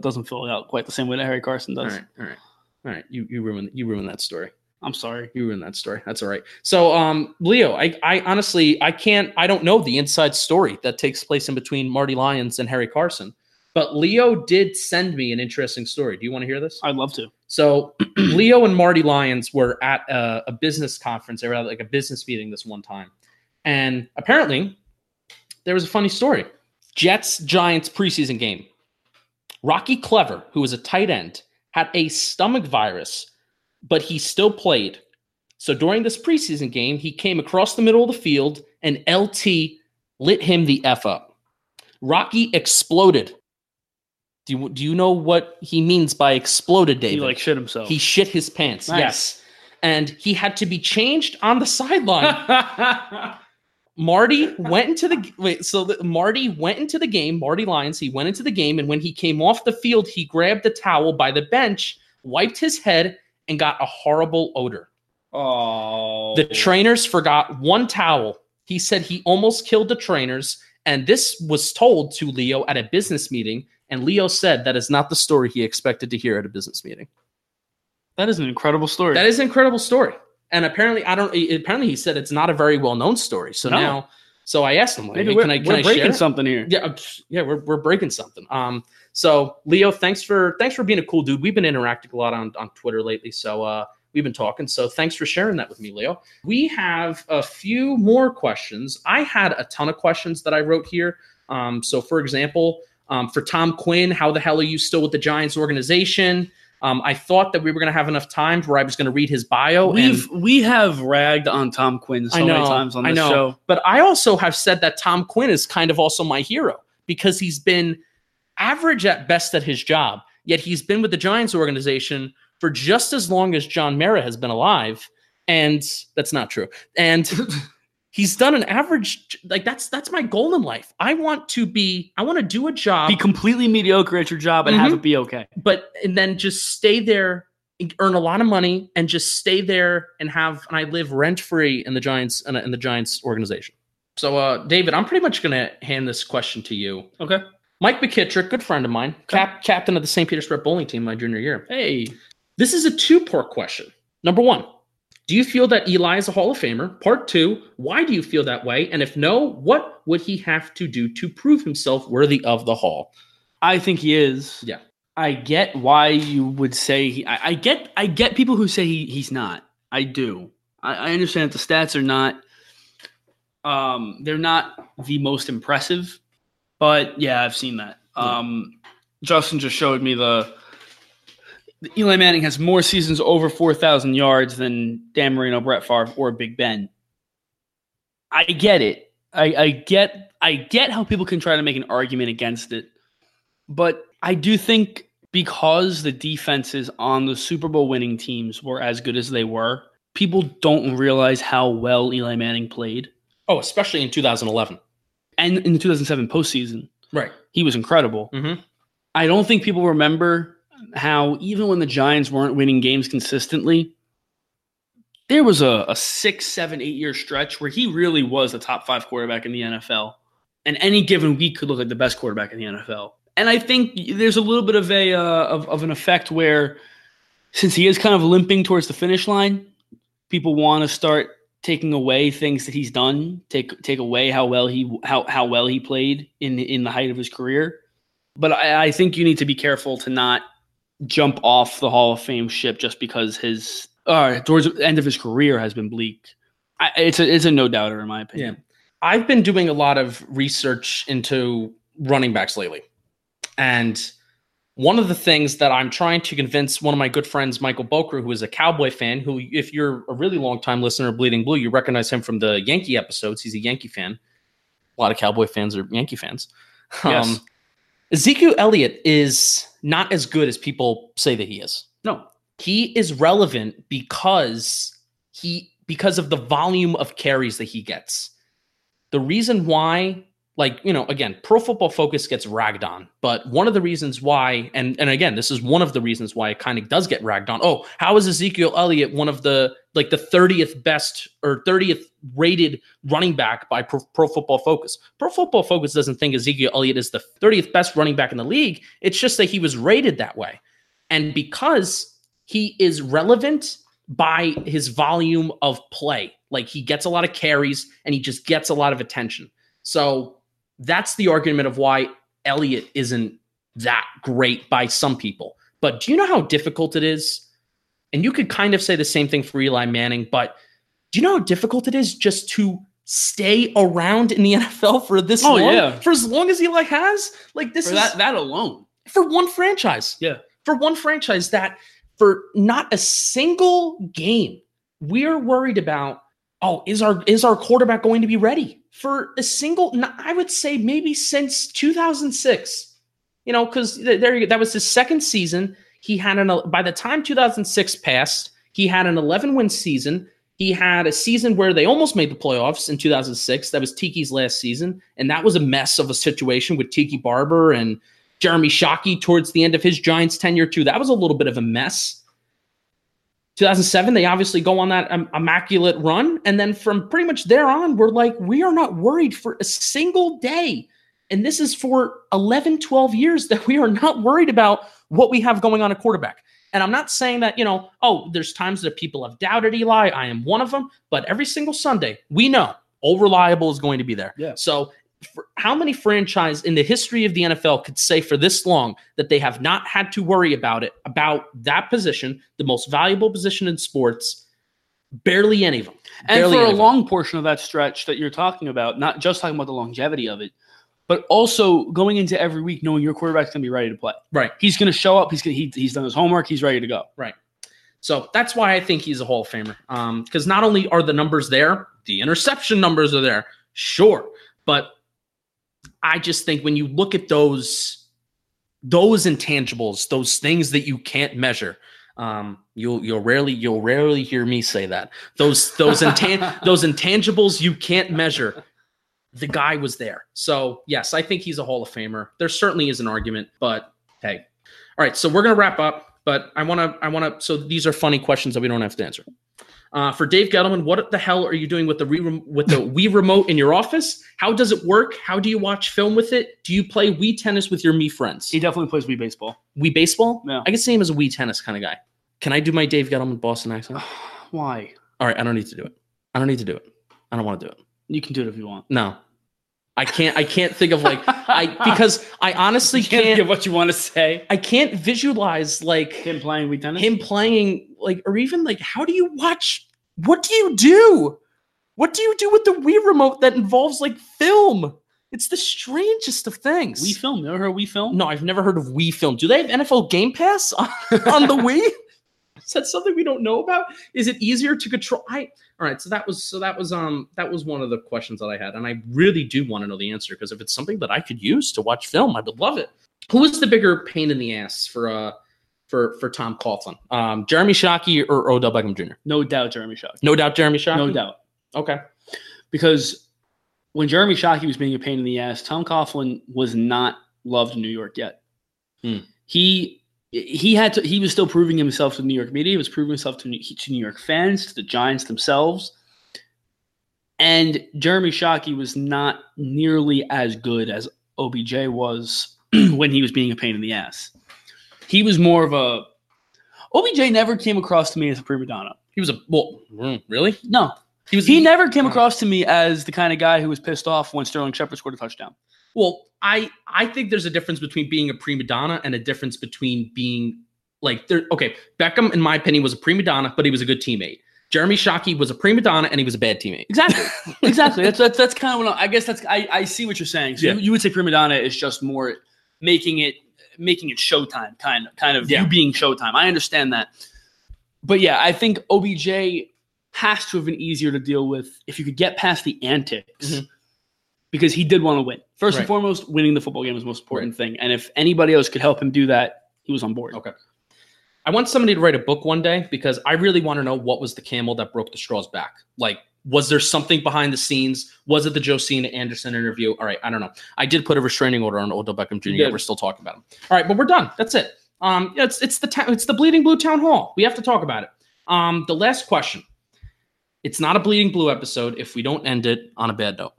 doesn't fill out quite the same way that Harry Carson does. right, all right, all right. You you ruin you ruined that story. I'm sorry. You ruined that story. That's all right. So, um, Leo, I I honestly I can't I don't know the inside story that takes place in between Marty Lyons and Harry Carson. But Leo did send me an interesting story. Do you want to hear this? I'd love to. So Leo and Marty Lyons were at a, a business conference. They were at like a business meeting this one time, and apparently there was a funny story. Jets Giants preseason game. Rocky Klever, who was a tight end, had a stomach virus, but he still played. So during this preseason game, he came across the middle of the field and LT lit him the F up. Rocky exploded. Do you, do you know what he means by exploded, David? He like shit himself. He shit his pants. Nice. Yes. And he had to be changed on the sideline. Marty went into the wait, so the, Marty went into the game. Marty Lyons, he went into the game, and when he came off the field, he grabbed the towel by the bench, wiped his head, and got a horrible odor. oh, The trainers forgot one towel. He said he almost killed the trainers, and this was told to Leo at a business meeting. And Leo said that is not the story he expected to hear at a business meeting. that is an incredible story. That is an incredible story. And apparently, I don't. Apparently, he said it's not a very well known story. So No. now, So I asked him, like, Maybe can I, can we're I breaking share? something here. Yeah, uh, yeah, we're, we're breaking something. Um, so Leo, thanks for thanks for being a cool dude. We've been interacting a lot on on Twitter lately, so uh, we've been talking. So thanks for sharing that with me, Leo. We have a few more questions. I had a ton of questions that I wrote here. Um, so for example, um, for Tom Quinn, how the hell are you still with the Giants organization? Um, I thought that we were going to have enough time where I was going to read his bio. We've we have ragged on Tom Quinn so know, many times on I this know. show. But I also have said that Tom Quinn is kind of also my hero because he's been average at best at his job, yet he's been with the Giants organization for just as long as John Mara has been alive. And that's not true. And he's done an average like that's that's my goal in life. I want to be I want to do a job Be completely mediocre at your job and have Mhm. it be okay. but and then just stay there earn a lot of money and just stay there and have and I live rent free in the Giants in, in the Giants organization. So uh David, I'm pretty much going to hand this question to you. Okay. Mike McKittrick, good friend of mine, cap, captain of the St. Petersburg bowling team my junior year. Hey, This is a two-part question. Number 1, do you feel that Eli is a Hall of Famer? Part 2, why do you feel that way? And if no, what would he have to do to prove himself worthy of the Hall? I think he is. Yeah. I get why you would say he. I, I get. I get people who say he, he's not. I do. I, I understand that the stats are not. Um, they're not the most impressive, but yeah, I've seen that. Yeah. Um, Justin just showed me the. Eli Manning has more seasons over four thousand yards than Dan Marino, Brett Favre, or Big Ben. I get it. I, I get. I get how people can try to make an argument against it. But I do think because the defenses on the Super Bowl winning teams were as good as they were, people don't realize how well Eli Manning played. Oh, especially in 2011. And in the 2007 postseason, Right. he was incredible. Mhm. I don't think people remember how even when the Giants weren't winning games consistently, there was a, a six, seven, eight year stretch where he really was the top five quarterback in the NFL. And any given week could look like the best quarterback in the NFL. And I think there's a little bit of a uh, of, of an effect where since he is kind of limping towards the finish line, people want to start taking away things that he's done, take take away how well he how how well he played in in the height of his career. But I, I think you need to be careful to not jump off the Hall of Fame ship just because his uh, towards the end of his career has been bleak. I, it's a it's a no doubter in my opinion. I've been doing a lot of research into running backs lately. And one of the things that I'm trying to convince one of my good friends, Michael Boker, who is a Cowboy fan, who, if you're a really long time listener of Bleeding Blue, you recognize him from the Yankee episodes. He's a Yankee fan. A lot of Cowboy fans are Yankee fans. Yes. Um, Ezekiel Elliott is not as good as people say that he is No, he is relevant because he because of the volume of carries that he gets. The reason why, like, you know, again, pro football focus gets ragged on, but one of the reasons why, and and again, this is one of the reasons why it kind of does get ragged on. Oh, how is Ezekiel Elliott one of the like the 30th best or 30th rated running back by pro, pro football focus? Pro football focus doesn't think Ezekiel Elliott is the 30th best running back in the league. It's just that he was rated that way. And because he is relevant by his volume of play. Like he gets a lot of carries and he just gets a lot of attention. So that's the argument of why Elliott isn't that great by some people. But do you know how difficult it is? And you could kind of say the same thing for Eli Manning, but do you know how difficult it is just to stay around in the NFL for this Oh, long? yeah. For as long as Eli has? Like this for is that that alone. for one franchise. Yeah. For one franchise that for not a single game, we're worried about, oh, is our is our quarterback going to be ready? For a single, I would say maybe since 2006. You know, because there. That was his second season. He had an by the time 2006 passed, he had an 11 win season. He had a season where they almost made the playoffs in 2006. That was Tiki's last season, and that was a mess of a situation with Tiki Barber and Jeremy Shockey towards the end of his Giants tenure too. That was a little bit of a mess. 2007, they obviously go on that um, immaculate run, and then from pretty much there on, we're like, we are not worried for a single day. And this is for 11, 12 years that we are not worried about what we have going on at quarterback. And I'm not saying that, you know, oh, there's times that people have doubted Eli. I am one of them. But every single Sunday, we know All reliable is going to be there. Yeah. So, how many franchise in the history of the NFL could say for this long that they have not had to worry about it about that position, the most valuable position in sports? Barely any of them. And Barely for a long portion of that stretch that you're talking about, not just talking about the longevity of it, but also going into every week knowing your quarterback's going to be ready to play. right? He's going to show up. He's gonna, he, he's done his homework. He's ready to go. Right. So that's why I think he's a Hall of Famer. Um, because not only are the numbers there, the interception numbers are there, sure, but I just think when you look at those those intangibles, those things that you can't measure, um, you'll you'll rarely you'll rarely hear me say that. Those those intan- those intangibles you can't measure. The guy was there. So yes, I think he's a Hall of Famer. There certainly is an argument, but hey. All right, so we're gonna wrap up, but I wanna I wanna so these are funny questions that we don't have to answer. Uh, for Dave Gettleman, what the hell are you doing with the re- with the Wii remote in your office? How does it work? How do you watch film with it? Do you play Wii tennis with your Me friends? He definitely plays Wii baseball. Wii baseball? Yeah. I can see him as a Wii tennis kind of guy. Can I do my Dave Gettleman Boston accent? Why? All right, I don't need to do it. I don't need to do it. I don't want to do it. You can do it if you want. No, I can't. I can't think of like I because I honestly You can't can't. get what you want to say. I can't visualize like Him playing Wii tennis. him playing like or even like how do you watch what do you do what do you do with the wii remote that involves like film it's the strangest of things Wii film. Never heard of Wii film? no i've never heard of wii film do they have nfl game pass on, on the wii is that something we don't know about is it easier to control i all right so that was so that was um that was one of the questions that i had and i really do want to know the answer because if it's something that i could use to watch film i would love it who is the bigger pain in the ass for uh for for Tom Coughlin. Um, Jeremy Shockey or Odell Beckham Jr. No doubt, Jeremy Shockey. No doubt, Jeremy Shockey. No doubt. Okay. Because when Jeremy Shockey was being a pain in the ass, Tom Coughlin was not loved in New York yet. Hmm. He he had to. He was still proving himself to the New York media. He was proving himself to New, to New York fans, to the Giants themselves. And Jeremy Shockey was not nearly as good as OBJ was when he was being a pain in the ass. He was more of a. OBJ never came across to me as a prima donna. He was a well, mm, really? No, He was he never came Oh. across to me as the kind of guy who was pissed off when Sterling Shepard scored a touchdown. Well, I I think there's a difference between being a prima donna and a difference between being like there. Okay, Beckham, in my opinion, was a prima donna, but he was a good teammate. Jeremy Shockey was a prima donna and he was a bad teammate. Exactly, exactly. That's that's, that's kind of what I, I guess. That's I, I see what you're saying. So Yeah. you, you would say prima donna is just more making it making it showtime, kind of kind of Yeah. you being showtime. I understand that, but yeah, I think OBJ has to have been easier to deal with if you could get past the antics. Mhm. Because he did want to win. First Right. and foremost, winning the football game was the most important thing. And if anybody else could help him do that, he was on board. Okay. I want somebody to write a book one day because I really want to know what was the camel that broke the straw's back. Like, was there something behind the scenes? Was it the Josina Anderson interview? All right, I don't know. I did put a restraining order on Odell Beckham Jr. We're still talking about him. All right, but we're done. That's it. Um, it's it's the ta- it's the Bleeding Blue Town Hall. We have to talk about it. Um, the last question. It's not a Bleeding Blue episode if we don't end it on a bad note.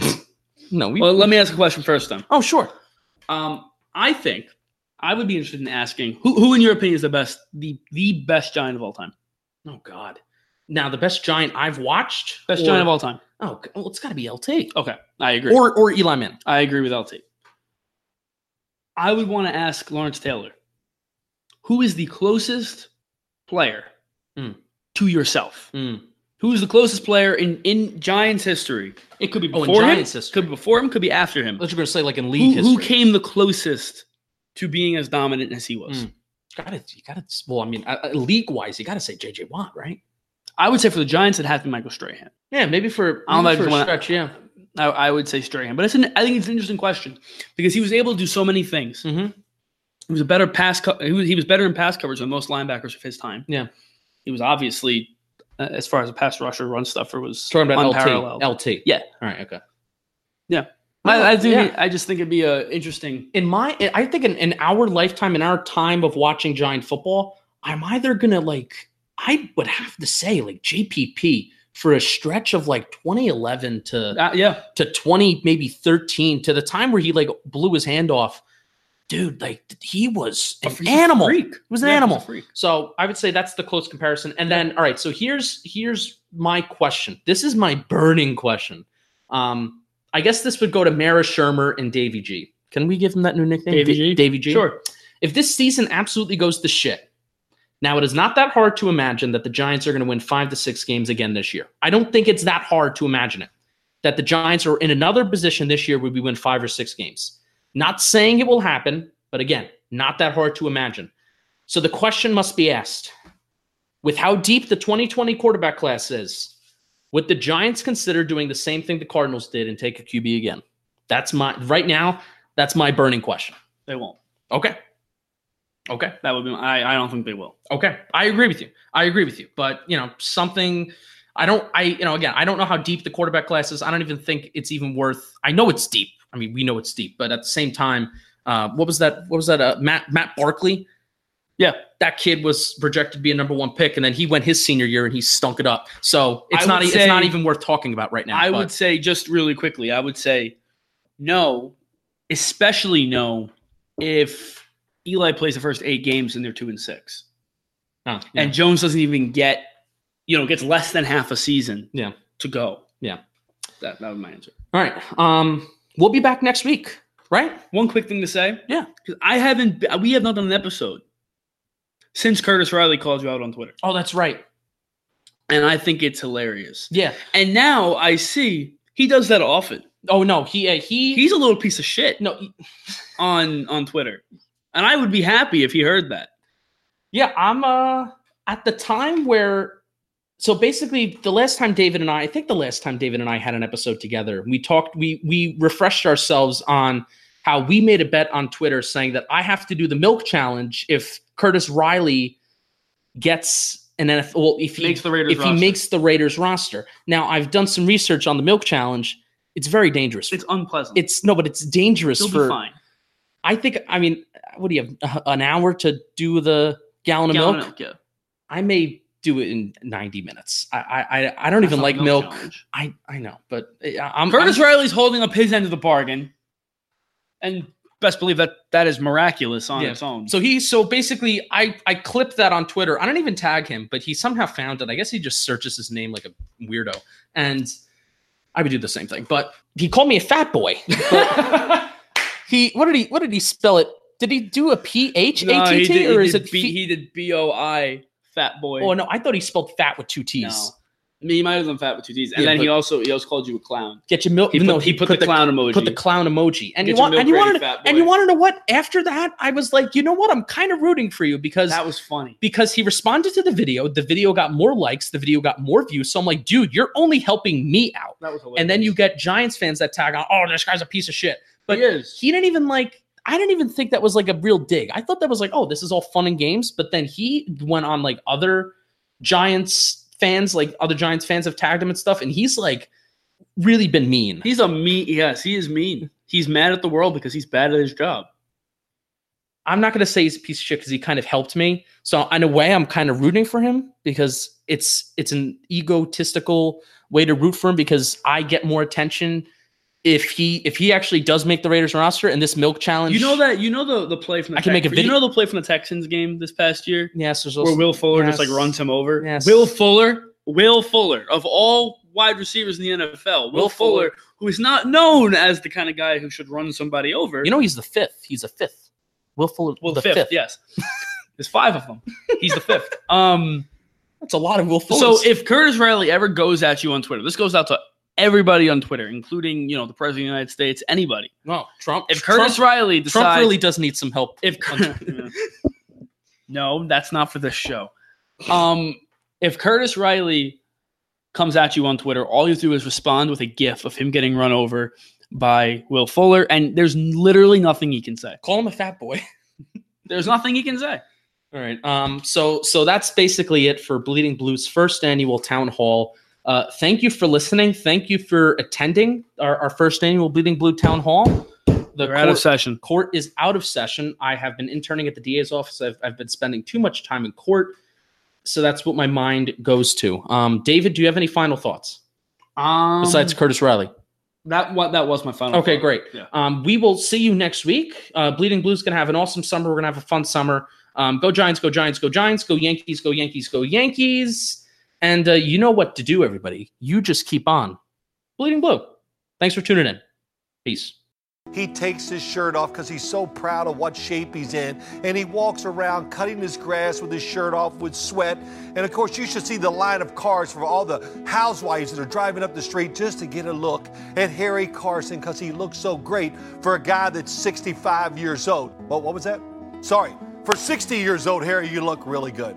no, we. Well, let me ask a question first then. oh, sure. Um, I think I would be interested in asking who, who in your opinion is the best, the the best giant of all time? Oh God. Now the best giant I've watched. Best or- giant of all time. Oh, well, it's got to be LT Okay, I agree. or or Eli Manning. I agree with LT. I would want to ask Lawrence Taylor, who is the closest player Hmm. to yourself? Mm. Who is the closest player in in Giants history? It could be Oh, before him, Giants history. could be before him, could be after him. Thought you to say like in Who, league who history. came the closest to being as dominant as he was? Hmm. Got it. You got it. Well, I mean, uh, uh, league wise, you got to say JJ Watt, right? I would say for the Giants, it has to be Michael Strahan. Yeah, maybe for, I don't know if for a stretch. Yeah. I, I would say Strahan, but it's an, I think it's an interesting question because he was able to do so many things. Mhm. He was a better pass. Co- he, was, he was better in pass coverage than most linebackers of his time. Yeah. he was obviously, uh, as far as a pass rusher, run stuffer was Talking about unparalleled. LT. LT. Yeah. All right. Okay. I, I think Yeah. I just think it'd be a interesting. In my, I think in, in our lifetime, in our time of watching giant football, I'm either gonna like, I would have to say like JPP for a stretch of like 2011 to Uh, yeah, to 20 maybe 13 to the time where he like blew his hand off dude, like he was an animal. He was an Yeah, animal. So I would say that's the close comparison. And then, all right, so here's here's my question. This is my burning question. Um, I guess this would go to Mara Shurmur and Davy G. Can we give him that new nickname? Davy G? Davy G. Sure. If this season absolutely goes to shit, now it is not that hard to imagine that the Giants are going to win five to six games again this year. I don't think it's that hard to imagine it. That the Giants are in another position this year where we win five or six games. Not saying it will happen, but again, not that hard to imagine. So the question must be asked with how deep the 2020 quarterback class is, would the Giants consider doing the same thing the Cardinals did and take a QB again? That's my right now, that's my burning question. They won't. Okay. Okay. That would be. I. I don't think they will. Okay. I agree with you. I agree with you. But, you know, something I don't I you know, again, I don't know how deep the quarterback class is. I don't even think it's even worth I know it's deep. I mean, we know it's deep, but at the same time, uh, what was that? What was that? Uh, Matt Matt Barkley. Yeah. that kid was projected to be a number one pick, and then he went his senior year and he stunk it up. So it's I not. e- it's not even worth talking about right now. I but- would say just really quickly. I would say no, especially no, if Eli plays the first eight games and they're two and six, Oh, yeah. and Jones doesn't even get, you know, gets less than half a season. Yeah. to go. Yeah. that that was my answer. all right. Um, we'll be back next week, right? One quick thing to say. Yeah. because I haven't. We have not done an episode since Curtis Riley called you out on Twitter, Oh, that's right. and I think it's hilarious. Yeah. And now I see he does that often. Oh no, he uh, he He's a little piece of shit no. he- on on Twitter, and I would be happy if he heard that. Yeah, I'm uh at the time where so basically the last time David and I, I think the last time David and I had an episode together, we talked we we refreshed ourselves on how we made a bet on Twitter saying that I have to do the milk challenge if Curtis Riley gets an NFL well, if he Makes the Raiders if roster. he makes the Raiders roster. Now I've done some research on the milk challenge. It's very dangerous. It's unpleasant. It's no, but it's dangerous He'll for be fine. I think I mean, what do you have an hour to do the gallon of Gallon milk? of milk, yeah. I may do it in 90 minutes. I I I- don't even like milk. challenge. I I know, but uh, I'm Curtis I'm- Riley's holding up his end of the bargain, and best believe that that is miraculous on Yeah. its own. so he so basically I I clipped that on Twitter. I don't even tag him, but he somehow found it. I guess he just searches his name like a weirdo, and I would do the same thing. But he called me a fat boy. He what did he what did he spell it? Did he do a P H A T T or is it? B, he did B O I fat boy? oh no, I thought he spelled fat with two T's. No. I mean, he might have done fat with two T's, and Yeah, then he also he also called you a clown. Get your milk. He put, no, he put, the clown emoji. put the clown emoji. And Get you want and you wanted and you want to know what? After that, I was like, you know what? I'm kind of rooting for you because that was funny. because he responded to the video. The video got more likes. The video got more views. So I'm like, dude, you're only helping me out. That was hilarious. And then you get Giants fans that tag on, oh, this guy's a piece of shit. But he he didn't even like. I didn't even think that was like a real dig. I thought that was like, oh, this is all fun and games. But then he went on like other Giants fans, like other Giants fans have tagged him and stuff, and he's like really been mean. He's a mean. Yes, he is mean. He's mad at the world because he's bad at his job. I'm not going to say he's a piece of shit because he kind of helped me. So in a way, I'm kind of rooting for him because it's it's an egotistical way to root for him because I get more attention if he if he actually does make the Raiders roster and this milk challenge. You know that you know the the play from the I can make a video- You know the play from the Texans game this past year Yes, there's also where Will Fuller just like runs him over. Yes. Will Fuller, Will Fuller of all wide receivers in the NFL, Will, Will Fuller, Fuller. who is not known as the kind of guy who should run somebody over. You know he's the fifth. He's a fifth. Will Fuller. well, the the fifth, yes. There's five of them. He's the fifth. Um. That's a lot of Will Fuller. So if Curtis Riley ever goes at you on Twitter, this goes out to everybody on Twitter, including you know the president of the United States, anybody. no Trump, If Curtis Trump, Riley decides, Trump really does need some help. if no, that's not for this show. Um, if Curtis Riley comes at you on Twitter, all you do is respond with a GIF of him getting run over by Will Fuller, and there's literally nothing he can say. Call him a fat boy. There's nothing he can say. All right. Um, so so that's basically it for Bleeding Blues first annual town hall. Uh, thank you for listening. Thank you for attending our, our first annual Bleeding Blue town hall. The We're out of court, session. court is out of session. I have been interning at the DA's office. I've, I've been spending too much time in court. So that's what my mind goes to. Um, David, do you have any final thoughts Um, besides Curtis Riley? That what that was my final. Okay, thought. great. Yeah. Um, we will see you next week. Uh, Bleeding Blue's gonna have an awesome summer. We're gonna have a fun summer. Um, go Giants, go Giants, go Giants, go Yankees, go Yankees, go Yankees. And uh, you know what to do, everybody. You just keep on bleeding blue. Thanks for tuning in. Peace. He takes his shirt off because he's so proud of what shape he's in. And he walks around cutting his grass with his shirt off with sweat. And of course, you should see the line of cars for all the housewives that are driving up the street just to get a look at Harry Carson because he looks so great for a guy that's 65 years old. Well, what was that? Sorry. For 60 years old, Harry, you look really good.